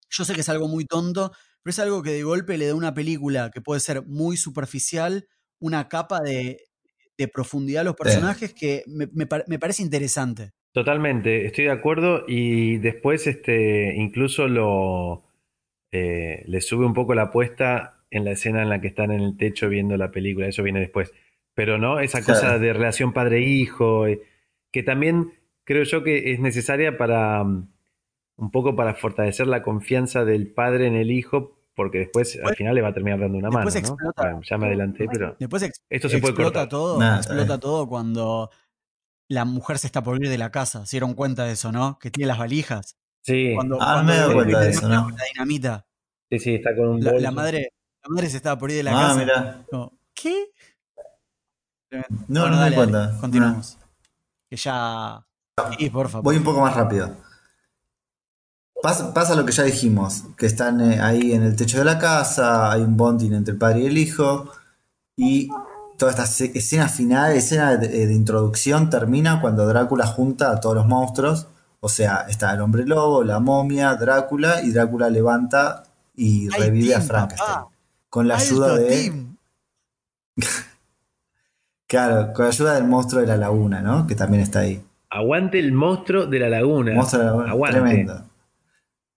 yo sé que es algo muy tonto, pero es algo que de golpe le da una película que puede ser muy superficial, una capa de, de profundidad a los personajes que me, me parece interesante. Totalmente, estoy de acuerdo y después este incluso lo eh, le sube un poco la apuesta en la escena en la que están en el techo viendo la película, eso viene después. Pero no, esa cosa Claro. de relación padre-hijo, eh, que también creo yo que es necesaria para mm, un poco para fortalecer la confianza del padre en el hijo, porque después al final le va a terminar dando una mano, después ¿no? explota. Bueno, ya me adelanté, pero Después ex- esto se puede explota cortar. todo, explota todo cuando la mujer se está por ir de la casa. ¿Se dieron cuenta de eso, no? Que tiene las valijas. Sí, Cuando, Ah, no cuando me he dado cuenta de eso, la- ¿no? la dinamita. sí, sí, está con un La, la bolso. madre, la madre se estaba por ir de la Ah, casa. mira. Como, ¿Qué? No, Bueno, no me dale, di cuenta. dale, continuamos. Que ya. Sí, por favor. Voy un poco más rápido. Pasa, pasa lo que ya dijimos, que están eh, ahí en el techo de la casa, hay un bonding entre el padre y el hijo, y toda esta escena final, escena de, de introducción termina cuando Drácula junta a todos los monstruos, o sea, está el hombre lobo, la momia, Drácula, y Drácula levanta y revive a Frankenstein. papá. Con la ayuda de... Claro, con la ayuda del monstruo de la laguna, ¿no? Que también está ahí. Aguante el monstruo de la laguna. Monstruo de la laguna, Aguante. tremendo.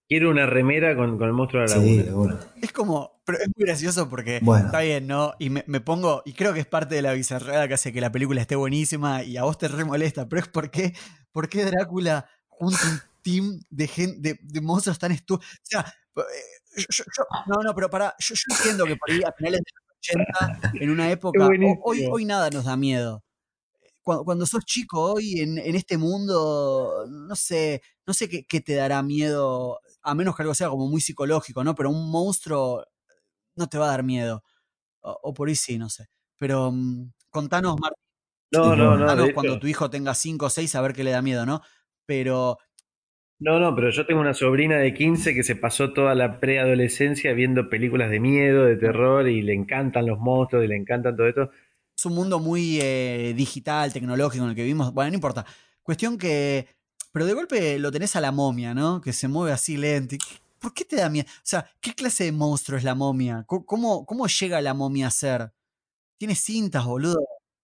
Quiero una remera con, con el monstruo de la Sí, laguna. Es como, pero es muy gracioso porque Bueno. está bien, ¿no? Y me, me pongo, y creo que es parte de la bizarrada que hace que la película esté buenísima y a vos te re molesta, pero es porque, ¿por qué Drácula junta un team de, gen- de, de monstruos tan estúpidos? O sea, eh, yo- yo- yo- no, no, pero para, yo, yo entiendo que por ahí a finales de 80, en una época, hoy, hoy nada nos da miedo. Cuando, cuando sos chico hoy en, en este mundo, no sé, no sé qué, qué te dará miedo, a menos que algo sea como muy psicológico, ¿no? Pero un monstruo no te va a dar miedo. O, o por ahí sí, no sé. Pero mm, contanos, Martín, No, no, no. contanos cuando tu hijo tenga 5 o 6 a ver qué le da miedo, ¿no? Pero No, no, pero yo tengo una sobrina de 15 que se pasó toda la preadolescencia viendo películas de miedo, de terror, y le encantan los monstruos y le encantan todo esto. es un mundo muy eh, digital, tecnológico en el que vivimos. Bueno, no importa. Cuestión que. Pero de golpe lo tenés a la momia, ¿no? Que se mueve así lento. y ¿qué- ¿Por qué te da miedo? O sea, ¿qué clase de monstruo es la momia? ¿Cómo, cómo, llega la momia a ser? Tiene cintas, boludo.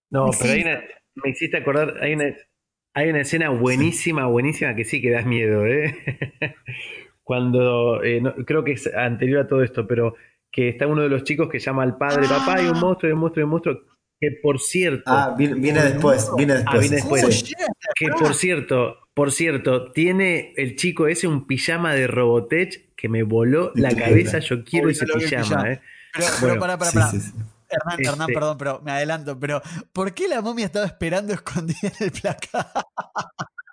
No, pero hay una, me hiciste acordar, hay una, hay una escena buenísima, buenísima que sí que das miedo, ¿eh? Cuando, eh, no- creo que es anterior a todo esto, pero que está uno de los chicos que llama al padre, papá, hay un monstruo, hay un monstruo, hay un monstruo, que por cierto, Ah, viene, viene después, viene después. Ah, viene después. ¿Cómo sí. llega hasta que por cierto, por cierto, tiene el chico ese un pijama de Robotech que me voló la cabeza, yo quiero ese pijama, pijama. ¿eh? Pero, sí, sí. Hernán, Hernán, perdón, pero me adelanto. Pero, ¿por qué la momia estaba esperando escondida en el placar?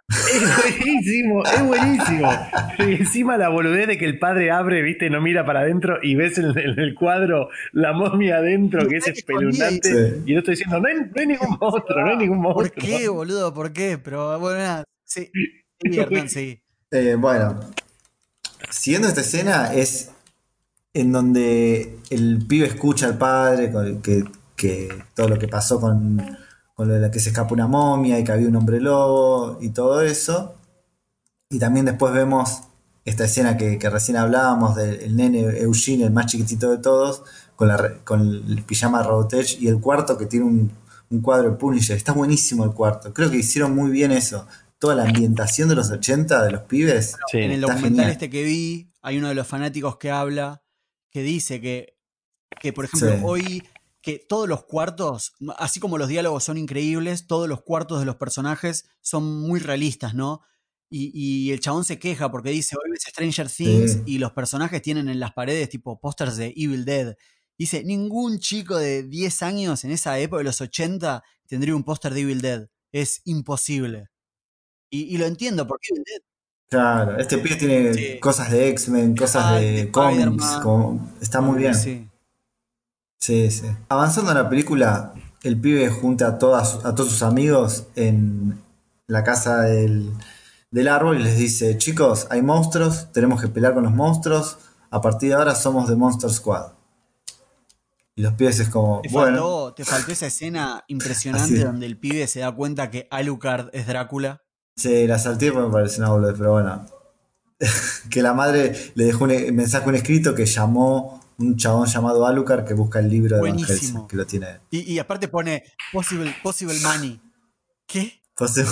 Es buenísimo, es buenísimo. Y encima la boludez de que el padre abre, viste, no mira para adentro y ves en, en el cuadro la momia adentro, que es espeluznante. Sí. Y yo estoy diciendo, no hay, no hay ningún monstruo, no hay ningún ¿Por monstruo. qué, boludo? ¿Por qué? Pero bueno, nada. Sí, sí, Hernán, sí. Eh, bueno, siguiendo esta escena es en donde el pibe escucha al padre con- que, que todo lo que pasó con, con lo de la que se escapó una momia y que había un hombre lobo y todo eso. Y también después vemos esta escena que, que recién hablábamos del nene Eugene, el más chiquitito de todos, con, la, re- con el pijama Robotech y el cuarto que tiene un, un cuadro de Punisher. Está buenísimo el cuarto. Creo que hicieron muy bien eso. Toda la ambientación de los 80 de los pibes. Sí. En el documental genial. este que vi, hay uno de los fanáticos que habla, que dice que, que por ejemplo, Sí. hoy, que todos los cuartos, así como los diálogos son increíbles, todos los cuartos de los personajes son muy realistas, ¿no? Y, y el chabón se queja porque dice, hoy ves Stranger Things Sí. y los personajes tienen en las paredes tipo pósters de Evil Dead. Dice, ningún chico de 10 años en esa época de los 80 tendría un póster de Evil Dead. Es imposible. Y, y lo entiendo porque Evil Dead Claro, este pibe tiene Sí. cosas de X-Men, cosas Ah, de de cómics, como- está muy bien. Sí. Sí, sí. Avanzando en la película, el pibe junta a, todas, a todos sus amigos en la casa del, del árbol y les dice, chicos, hay monstruos, tenemos que pelear con los monstruos, a partir de ahora somos de Monster Squad. Y los pibes es como, Te, bueno, faltó, te faltó esa escena impresionante donde el pibe se da cuenta que Alucard es Drácula. Sí, la salté porque me pareció una boludez, pero bueno. que la madre le dejó un e- mensaje, un escrito que llamó un chabón llamado Alucard que busca el libro de Van Buenísimo. Helsing, que lo tiene. Y, y aparte pone possible, possible money. ¿Qué? Entonces,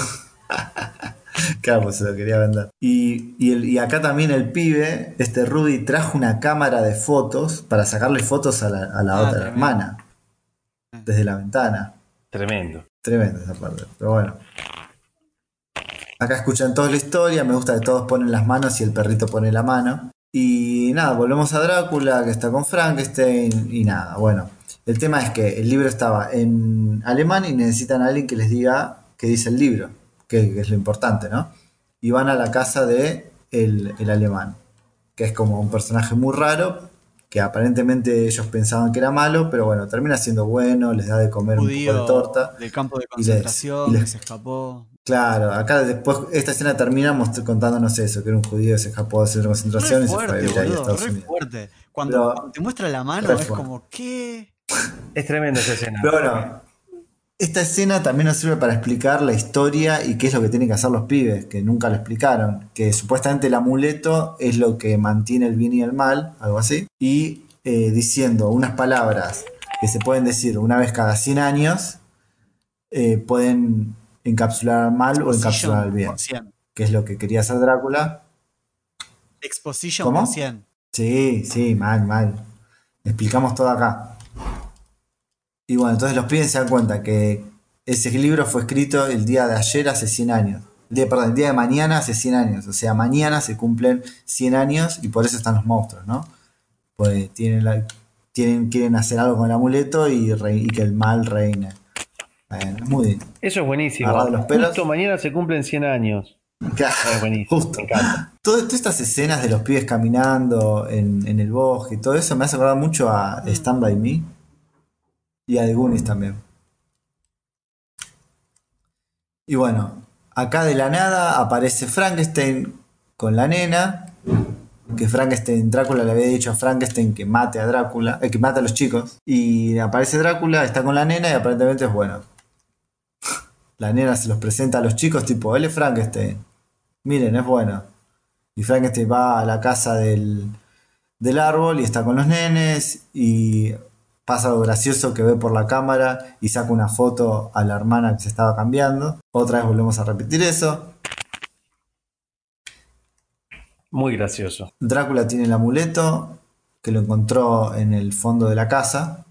claro, pues se lo quería vender. Y, y, el- y acá también el pibe, este Rudy, trajo una cámara de fotos para sacarle fotos a la, a la Ah, otra tremendo. hermana. Desde la ventana. Tremendo. Tremenda esa parte. Pero bueno. Acá escuchan toda la historia. Me gusta que todos ponen las manos y el perrito pone la mano. Y nada, volvemos a Drácula, que está con Frankenstein. Y nada, bueno. El tema es que el libro estaba en alemán y necesitan a alguien que les diga qué dice el libro, que, que es lo importante, ¿no? Y van a la casa de el, el alemán, que es como un personaje muy raro, que aparentemente ellos pensaban que era malo, pero bueno, termina siendo bueno, les da de comer un poco de torta. del campo de y les- concentración y les- que se escapó. Claro, acá después, esta escena termina contándonos eso, que era un judío que se escapó de centro de concentración Re y se fue a vivir ahí a Estados re Unidos. fuerte. Cuando, Pero- cuando te muestra la mano es fuerte. como, ¿qué? Es tremenda esa escena. Pero bueno, esta escena también nos sirve para explicar la historia y qué es lo que tienen que hacer los pibes, que nunca lo explicaron. Que supuestamente el amuleto es lo que mantiene el bien y el mal, algo así. Y eh, diciendo unas palabras que se pueden decir una vez cada 100 años, eh, pueden encapsular al mal o encapsular al bien. por 100. Que es lo que quería hacer Drácula. Exposition ¿Cómo? por 100. Sí, sí, mal, mal. Explicamos todo acá. Y bueno, entonces los pibes se dan cuenta que ese libro fue escrito el día de ayer hace 100 años. El día, perdón, el día de mañana hace 100 años. O sea, mañana se cumplen 100 años y por eso están los monstruos, ¿no? Pues tienen, la- tienen quieren hacer algo con el amuleto y, re- y que el mal reine. Bueno. Eso es buenísimo. Agarrado los pelos. Justo mañana se cumplen 100 años. Es buenísimo. Justo. Me encanta. Todo- Todas estas escenas de los pibes caminando en, en el bosque y todo eso me hace acordar mucho a Stand By Me y a The Goonies también. Y bueno, acá de la nada aparece Frankenstein con la nena, que Frankenstein, Drácula le había dicho a Frankenstein que mate a Drácula, eh, que mate a los chicos. Y aparece Drácula, está con la nena y aparentemente es bueno. La nena se los presenta a los chicos tipo, él es Frankenstein. Miren, es bueno. Y Frankenstein va a la casa del, del árbol y está con los nenes y pasa algo gracioso que ve por la cámara y saca una foto a la hermana que se estaba cambiando. Otra vez volvemos a repetir eso. Muy gracioso. Drácula tiene el amuleto que lo encontró en el fondo de la casa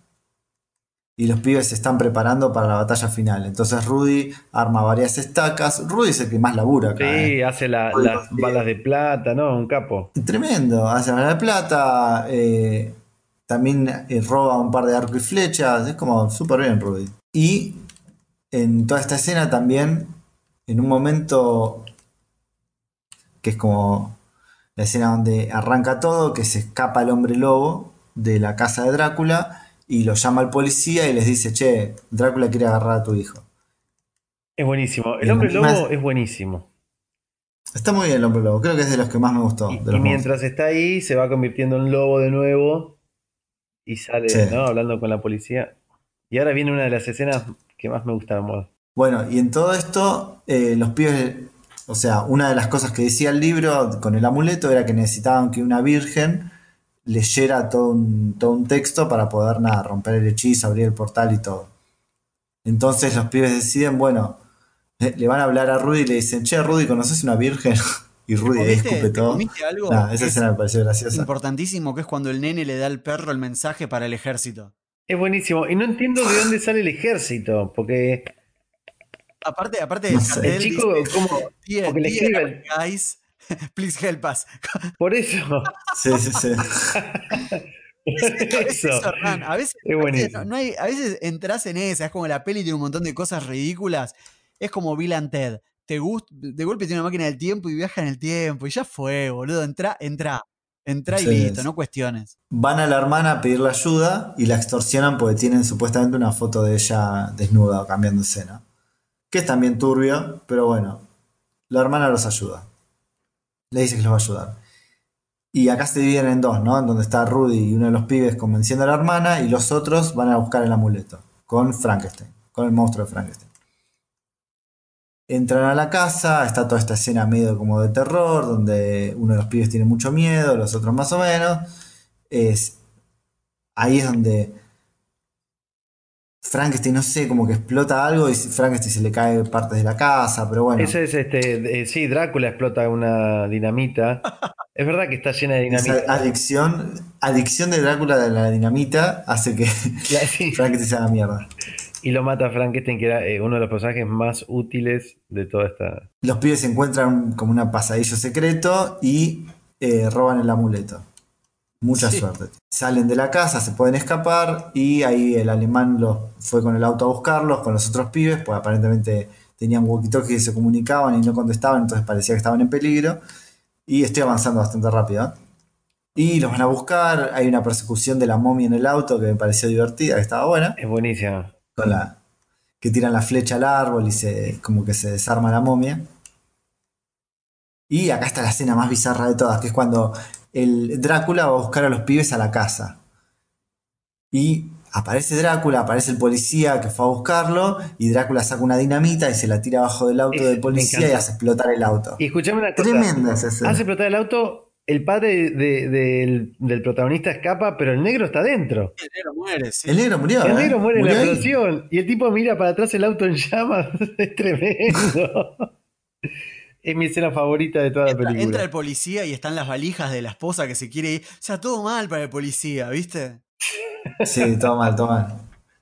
y los pibes se están preparando para la batalla final. Entonces Rudy arma varias estacas. Rudy es el que más labura acá. Sí, ¿eh? hace la- las balas de plata, ¿no? Un capo. Tremendo, hace bala de plata, eh, también eh, roba un par de arco y flechas, es como súper bien Rudy. Y en toda esta escena también, en un momento que es como la escena donde arranca todo, que se escapa el hombre lobo de la casa de Drácula y lo llama al policía y les dice, che, Drácula quiere agarrar a tu hijo. Es buenísimo. El Y hombre más- lobo es buenísimo. Está muy bien el hombre lobo, creo que es de los que más me gustó. Y, mientras está ahí, se va convirtiendo en lobo de nuevo y sale, Sí. ¿no? Hablando con la policía. Y ahora viene una de las escenas que más me gustaron. Bueno, y en todo esto, eh, los pibes, o sea, una de las cosas que decía el libro con el amuleto era que necesitaban que una virgen leyera todo un, todo un texto para poder nada, romper el hechizo, abrir el portal y todo. Entonces los pibes deciden, bueno, le, le van a hablar a Rudy y le dicen, che, Rudy, ¿conoces una virgen? Y Rudy ¿Comiste- escupe te todo. comiste algo Nah, esa es escena me pareció graciosa. Importantísimo que es cuando el nene le da al perro el mensaje para el ejército. Es buenísimo. Y no entiendo de dónde sale el ejército, porque Aparte, aparte del No sé. El chico, dice, como. "Dear- porque le escribe guys, please help us. Por eso. Sí, sí, sí. Eso. eso. A veces, Es buenísimo. no- no hay- a veces entras en esa, es como la peli tiene un montón de cosas ridículas. Es como Bill and Ted. Te gusta, de golpe tiene una máquina del tiempo y viaja en el tiempo. Y ya fue, boludo. Entra, entra. Entra y Sí, listo, no cuestiones. Van a la hermana a pedirle ayuda y la extorsionan porque tienen supuestamente una foto de ella desnuda o cambiando escena. Que es también turbio, pero bueno. La hermana los ayuda. Le dice que los va a ayudar. Y acá se dividen en dos, ¿no? En donde está Rudy y uno de los pibes convenciendo a la hermana y los otros van a buscar el amuleto con Frankenstein, con el monstruo de Frankenstein. Entran a la casa, está toda esta escena medio como de terror, donde uno de los pibes tiene mucho miedo, los otros más o menos. Es, ahí es donde Frankenstein, no sé, como que explota algo y Frankenstein se le cae partes de la casa, pero bueno. Ese es este. eh, sí, Drácula explota una dinamita. Es verdad que está llena de Esa dinamita. adicción, adicción de Drácula de la dinamita hace que sí. Frankenstein se haga mierda. Y lo mata Frankenstein, que era eh, uno de los personajes más útiles de toda esta. Los pibes encuentran como un pasadillo secreto y eh, roban el amuleto. Mucha Sí. suerte. Salen de la casa, se pueden escapar y ahí el alemán los fue con el auto a buscarlos, con los otros pibes, pues aparentemente tenían walkie-talkie que se comunicaban y no contestaban, entonces parecía que estaban en peligro. Y estoy avanzando bastante rápido. ¿eh? Y los van a buscar, hay una persecución de la momia en el auto que me pareció divertida, que estaba buena. Es buenísima. con la que tiran la flecha al árbol y se como que se desarma la momia. Y acá está la escena más bizarra de todas, que es cuando el Drácula va a buscar a los pibes a la casa. Y aparece Drácula, aparece el policía que fue a buscarlo, y Drácula saca una dinamita y se la tira abajo del auto Es- del policía y hace explotar el auto. Y escuchame una cosa. Tremenda esa escena. Hace explotar el auto. El padre de- del, del protagonista escapa, pero el negro está dentro. El negro muere, sí. El negro murió. El ¿eh? negro muere en la explosión. Y el tipo mira para atrás el auto en llamas. es tremendo. es mi escena favorita de toda la Entra, película. entra el policía y están las valijas de la esposa que se quiere ir. O sea, todo mal para el policía, ¿viste? Sí, todo mal, todo mal.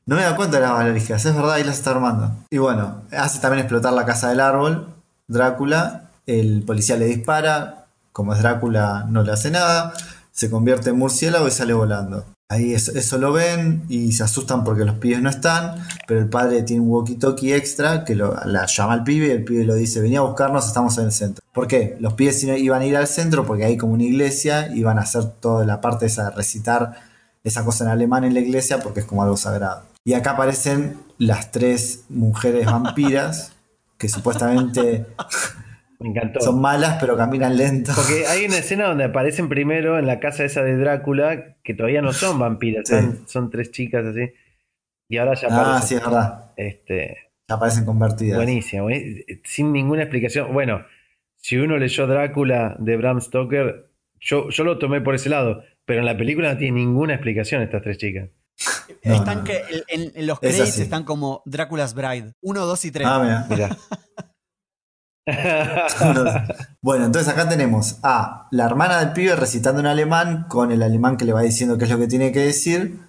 No me da cuenta de las valijas, es verdad, ahí las está armando. Y bueno, hace también explotar la casa del árbol, Drácula, el policía le dispara, como es Drácula no le hace nada, se convierte en murciélago y sale volando. Ahí eso, lo ven y se asustan porque los pibes no están, pero el padre tiene un walkie-talkie extra que lo, la llama al pibe y el pibe lo dice, venía a buscarnos, estamos en el centro. ¿Por qué? Los pibes iban a ir al centro porque hay como una iglesia, iban a hacer toda la parte esa de recitar esa cosa en alemán en la iglesia porque es como algo sagrado. Y acá aparecen las tres mujeres vampiras que supuestamente Me encantó. son malas pero caminan lento. Porque hay una escena donde aparecen primero en la casa esa de Drácula, que todavía no son vampiras, Sí. son, son tres chicas así. Y ahora ya Ah, aparecen. sí, es verdad. Este, Ya aparecen convertidas. buenísimo, buení- sin ninguna explicación. Bueno, si uno leyó Drácula de Bram Stoker, yo, yo lo tomé por ese lado, pero en la película no tiene ninguna explicación estas tres chicas. No, están no. que en, en los Es créditos así. están como Drácula's Bride. Uno, dos y tres. Ah, mira. Mirá. Bueno, entonces acá tenemos a la hermana del pibe recitando en alemán con el alemán que le va diciendo qué es lo que tiene que decir,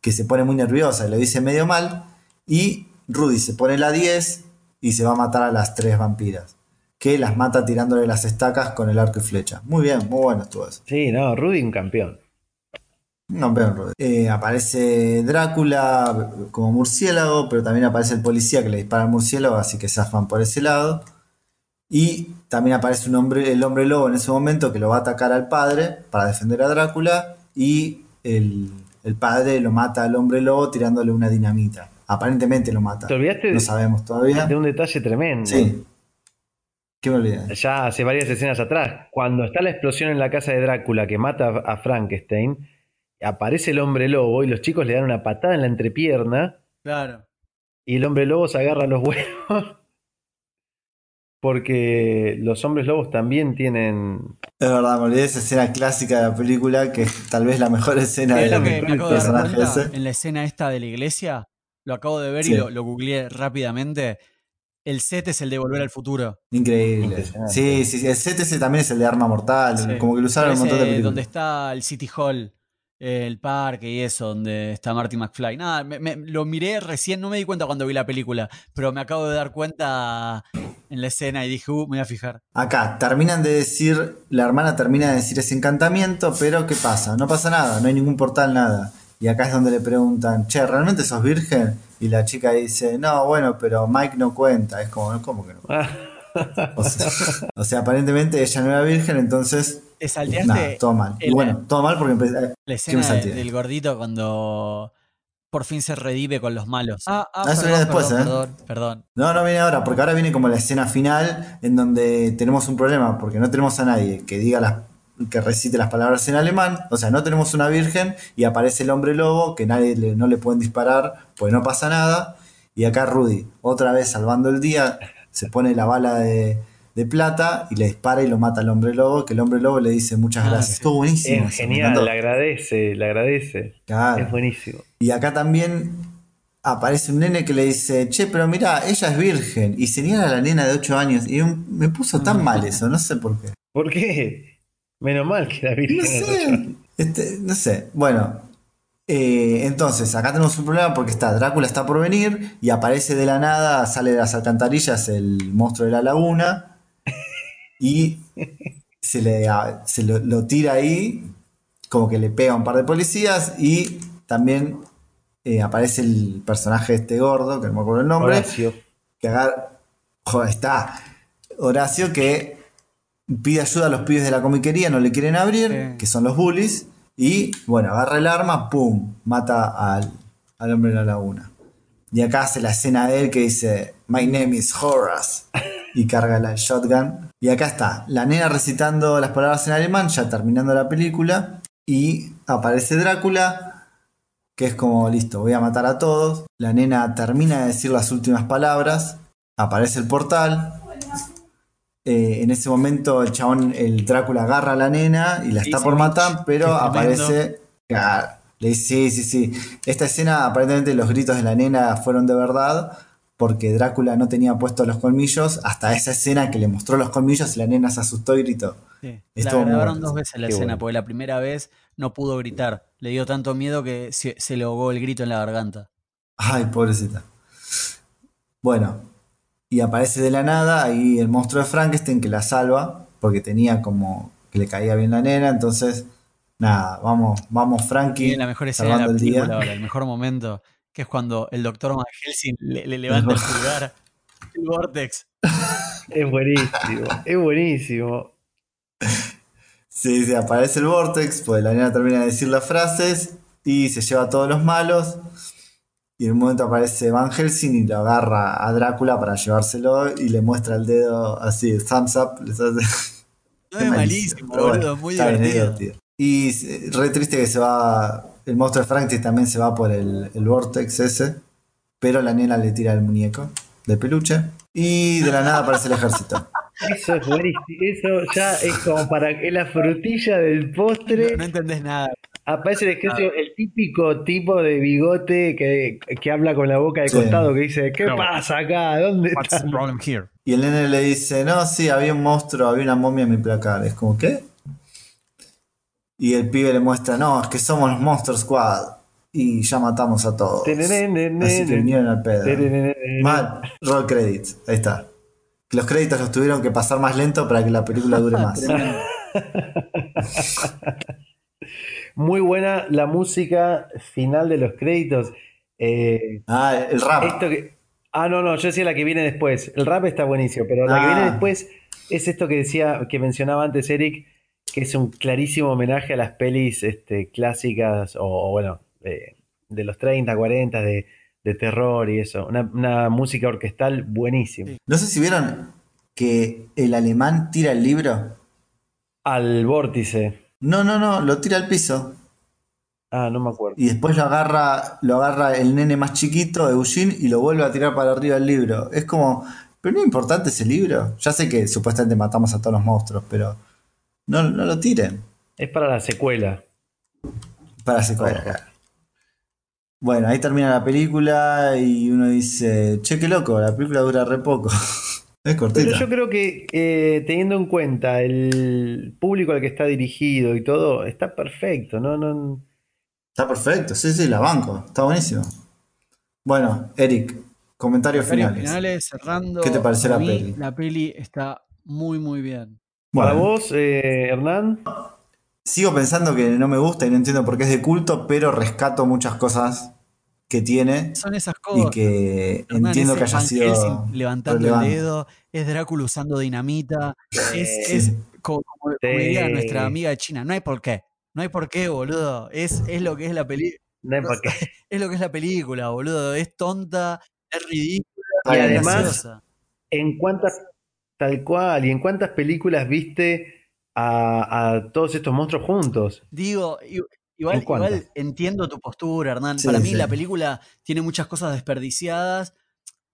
que se pone muy nerviosa y lo dice medio mal, y Rudy se pone la 10 y se va a matar a las tres vampiras, que las mata tirándole las estacas con el arco y flecha. Muy bien, muy bueno estuvo eso. sí, no, Rudy un campeón. Un campeón, Rudy. Eh, aparece Drácula como murciélago, pero también aparece el policía que le dispara al murciélago, así que zafan por ese lado. Y también aparece un hombre, el hombre lobo en ese momento que lo va a atacar al padre para defender a Drácula. Y el, el padre lo mata al hombre lobo tirándole una dinamita. Aparentemente lo mata. ¿Te olvidaste de- No sabemos todavía. De un detalle tremendo. Sí. ¿Qué me olvidé? Ya hace varias escenas atrás, cuando está la explosión en la casa de Drácula que mata a Frankenstein, aparece el hombre lobo y los chicos le dan una patada en la entrepierna Claro. y el hombre lobo se agarra los huevos. Porque los hombres lobos también tienen. Es verdad, me olvidé de esa escena clásica de la película, que es tal vez la mejor escena ¿Sabés del lo que me acabo de personaje cuenta? ese. En la escena esta de la iglesia, lo acabo de ver Sí. y lo, lo googleé rápidamente. El set es el de Volver al Futuro. Increíble. Sí, sí, sí. El CTC también es el de Arma Mortal. Sí. Como que lo usaron un montón de ese películas. donde está el City Hall. El parque y eso, donde está Marty McFly. Nada, me- me- lo miré recién, no me di cuenta cuando vi la película, pero me acabo de dar cuenta en la escena y dije, uh, me voy a fijar. Acá, terminan de decir, la hermana termina de decir ese encantamiento, pero ¿qué pasa? No pasa nada, no hay ningún portal, nada. Y acá es donde le preguntan, che, ¿realmente sos virgen? Y la chica dice, no, bueno, pero Mike no cuenta. Es como, ¿cómo que no? O sea, o sea, aparentemente ella no era virgen, entonces, ¿Te salteaste todo mal. Y el- bueno, todo mal porque empecé... la escena del gordito cuando por fin se redive con los malos? Ah, ah, Ah, eso perdón, viene después, perdón, ¿eh? perdón, perdón. No, no viene ahora, porque ahora viene como la escena final en donde tenemos un problema, porque no tenemos a nadie que diga las que recite las palabras en alemán, o sea, no tenemos una virgen y aparece el hombre lobo que nadie le- no le pueden disparar, pues no pasa nada, y acá Rudy, otra vez salvando el día, se pone la bala de, de plata y le dispara y lo mata al hombre lobo, que el hombre lobo le dice muchas Ah, gracias. Estuvo buenísimo. Es genial, le agradece, le agradece. Claro. Es buenísimo. Y acá también aparece un nene que le dice, che, pero mira, ella es virgen. Y señala a la nena de 8 años. Y un- me puso tan mal eso, no sé por qué. ¿Por qué? Menos mal que la Virgen No sé. Este, no sé. Bueno. Eh, entonces, acá tenemos un problema porque está, Drácula está por venir y aparece de la nada, sale de las alcantarillas el monstruo de la laguna y se, le, se lo, lo tira ahí, como que le pega a un par de policías y también eh, aparece el personaje este gordo, que no me acuerdo el nombre, Horacio. que agarra. Joder, está. Horacio que pide ayuda a los pibes de la comiquería, no le quieren abrir, Sí. que son los bullies. Y bueno, agarra el arma, ¡pum! Mata al, al hombre de la laguna. Y acá hace la escena de él que dice: My name is Horace. Y carga la shotgun. Y acá está, la nena recitando las palabras en alemán, ya terminando la película. Y aparece Drácula, que es como, listo, voy a matar a todos. La nena termina de decir las últimas palabras, aparece el portal. Eh, en ese momento el chabón, el Drácula agarra a la nena y la está por matar, pero aparece... Claro, le dice, sí, sí, sí. Esta escena, aparentemente los gritos de la nena fueron de verdad, porque Drácula no tenía puestos los colmillos, hasta esa escena que le mostró los colmillos y la nena se asustó y gritó. Sí. La grabaron dos veces la Qué escena, bueno. porque la primera vez no pudo gritar. Le dio tanto miedo que se, se le ahogó el grito en la garganta. Ay, pobrecita. Bueno, y aparece de la nada ahí el monstruo de Frankenstein que la salva, porque tenía como que le caía bien la nena, entonces, nada, vamos, vamos Frankie. Tiene la mejor escena de la salvando el día. película ahora, el mejor momento, que es cuando el doctor Van Helsing le, le levanta el pulgar. El Vortex. Es buenísimo, es buenísimo. Sí, sí, aparece el Vortex, pues la nena termina de decir las frases y se lleva a todos los malos. Y en un momento aparece Van Helsing y lo agarra a Drácula para llevárselo y le muestra el dedo así, thumbs up. les hace- No es malísimo, malísimo, pero bueno, boludo, muy está bien, es divertido. Y eh, re triste que se va. El monstruo de Frankenstein también se va por el, el Vortex ese. Pero la nena le tira el muñeco de peluche. Y de la nada aparece el ejército. Eso es buenísimo. Eso ya es como para es la frutilla del postre. No, no entendés nada. Aparece el típico tipo de bigote que, que habla con la boca de Sí. costado, que dice, ¿qué No. pasa acá? ¿Dónde What's está? the problem here? Y el nene le dice: No, sí, había un monstruo, había una momia en mi placar. Es como, ¿qué? Y el pibe le muestra: No, es que somos los Monster Squad. Y ya matamos a todos. Así que vinieron al pedo. Mal, roll credits. Ahí está. Los créditos los tuvieron que pasar más lento para que la película dure más. Muy buena la música final de los créditos. Eh, Ah, el rap. esto que... Ah, no, no, yo decía la que viene después. El rap está buenísimo, pero la que Ah. viene después es esto que decía, que mencionaba antes Eric, que es un clarísimo homenaje a las pelis este, clásicas o, o bueno, eh, de los 30, 40, de, de terror y eso. Una, una música orquestal buenísima. No sé si vieron que el alemán tira el libro. Al vórtice. No, no, no, lo tira al piso. Ah, no me acuerdo. Y después lo agarra, lo agarra el nene más chiquito, Eugene, y lo vuelve a tirar para arriba el libro. Es como, pero no es importante ese libro. Ya sé que supuestamente matamos a todos los monstruos, pero no, no lo tiren. Es para la secuela. Para secuela. Bueno, ahí termina la película y uno dice, che, qué loco, la película dura re poco. es Pero yo creo que eh, teniendo en cuenta el público al que está dirigido y todo, está perfecto, ¿no? no Está perfecto, sí, sí, la banco. Está buenísimo. Bueno, Eric, comentarios Comentarios finales. finales, cerrando. ¿Qué te Para la peli? La peli está muy, muy bien. Para Bueno, vos, eh, Hernán, sigo pensando que no me gusta y no entiendo por qué es de culto, pero rescato muchas cosas que tiene Son esas y cosas. que Hernán, entiendo que haya sido levantando relevante. el dedo, es Drácula usando dinamita, es, Sí. es como, como- diría nuestra amiga de China, no hay por qué, no hay por qué, boludo, es, es lo que es la película, no hay por qué. es lo que es la película, boludo, es tonta, es ridícula Y es además- graciosa. ¿En cuántas, tal cual, y en cuántas películas viste a, a todos estos monstruos juntos? Digo, igual, entiendo tu postura, Hernán. Sí, Para mí sí. la película tiene muchas cosas desperdiciadas,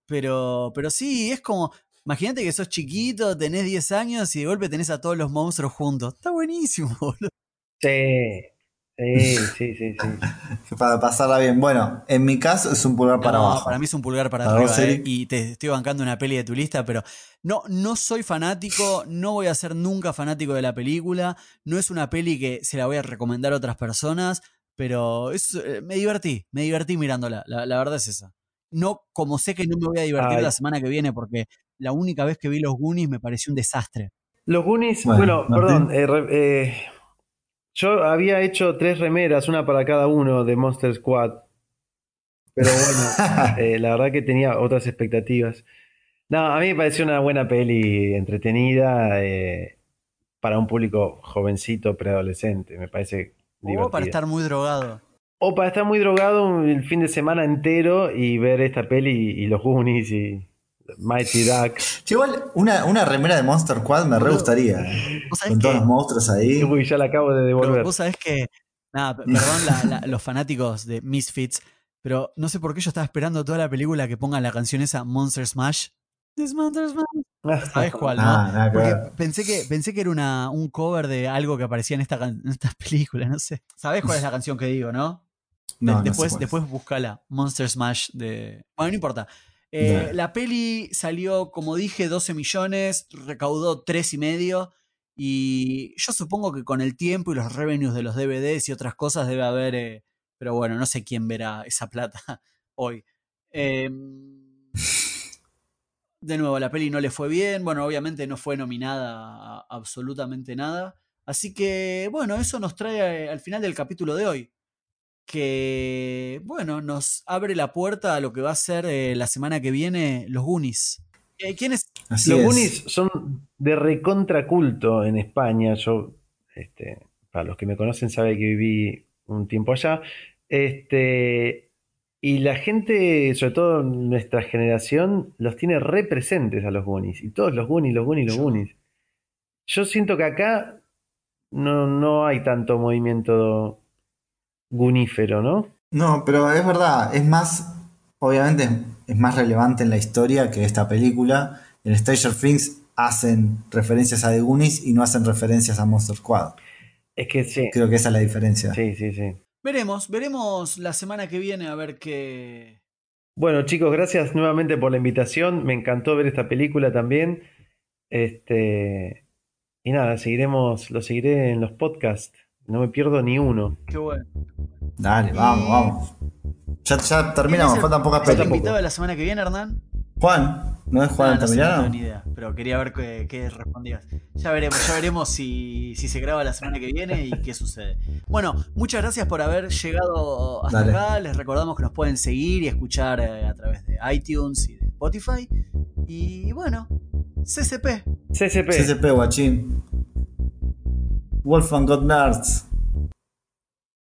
pero, pero sí, es como, imagínate que sos chiquito, tenés 10 años y de golpe tenés a todos los monstruos juntos. Está buenísimo, boludo. Sí, sí, sí, sí, sí. Para pasarla bien. Bueno, en mi caso es un pulgar para No, abajo. para mí es un pulgar para Para arriba, vos, eh, y te estoy bancando una peli de tu lista, pero no, no soy fanático, no voy a ser nunca fanático de la película, no es una peli que se la voy a recomendar a otras personas, pero es, eh, me divertí, me divertí mirándola, la, la verdad es esa. No, como sé que no me voy a divertir Ay. la semana que viene, porque la única vez que vi los Goonies me pareció un desastre. Los Goonies, Bueno, bueno, Martín. perdón, eh, re- eh, yo había hecho tres remeras, una para cada uno de Monster Squad, pero bueno, eh, la verdad que tenía otras expectativas. No, a mí me pareció una buena peli entretenida eh, para un público jovencito, preadolescente, me parece O divertida. para estar muy drogado. O para estar muy drogado el fin de semana entero y ver esta peli y los Goonies y Mighty Ducks. Che, igual, una, una remera de Monster Quad me re gustaría. eh. ¿Vos sabés Con todos los monstruos ahí. Uy, ya la acabo de Pero devolver. vos sabés que. Nada, perdón la- la- los fanáticos de Misfits, pero no sé por qué yo estaba esperando toda la película que pongan la canción esa Monster Smash. This Monster Smash. ¿Sabés cuál, no? Ah, nada Porque ver. pensé que, pensé que era una, un cover de algo que aparecía en esta, en esta película, no sé. ¿Sabés cuál es la canción que digo, no? No, De- no sé después, después buscala. Monster Smash de. Bueno, no importa. Eh, la peli salió, como dije, 12 millones, recaudó 3 y medio. Y yo supongo que con el tiempo y los revenues de los DVDs y otras cosas debe haber. eh, pero bueno, no sé quién verá esa plata hoy. Em, de nuevo, la peli no le fue bien. Bueno, obviamente no fue nominada a absolutamente nada. Así que, bueno, eso nos trae eh, al final del capítulo de hoy que, bueno, nos abre la puerta a lo que va a ser eh, la semana que viene los Goonies. Eh, ¿Quién es? Así Los es. Goonies son de recontra culto en España. Yo, este, para los que me conocen, saben que viví un tiempo allá. Este, y la gente, sobre todo nuestra generación, los tiene re presentes a los Goonies. Y todos los Goonies, los Goonies, los Yo- Goonies. Yo siento que acá no, no hay tanto movimiento gunífero, ¿no? No, pero es verdad, es más, obviamente es, más relevante en la historia que esta película. En Stranger Things hacen referencias a The Goonies y no hacen referencias a Monster Squad. Es que sí. Creo que esa es la diferencia. Sí, sí, sí. Veremos, veremos la semana que viene a ver qué. Bueno, chicos, gracias nuevamente por la invitación. Me encantó ver esta película también. Este, y nada, seguiremos, lo seguiré en los podcasts. No me pierdo ni uno. qué bueno. Dale, vamos, Y- vamos. Ya, ya terminamos, ¿Quién es el- faltan pocas ¿es el películas. invitado de la semana que viene, Hernán? Juan, ¿no es Juan Ah, no no tengo ni idea, pero quería ver qué, qué respondías. Ya veremos, ya veremos si, si se graba la semana que viene y qué sucede. Bueno, muchas gracias por haber llegado hasta Dale. acá. Les recordamos que nos pueden seguir y escuchar eh, a través de iTunes y de Spotify. Y bueno, CCP. CCP. CCP, guachín. Wolfgang Nerds.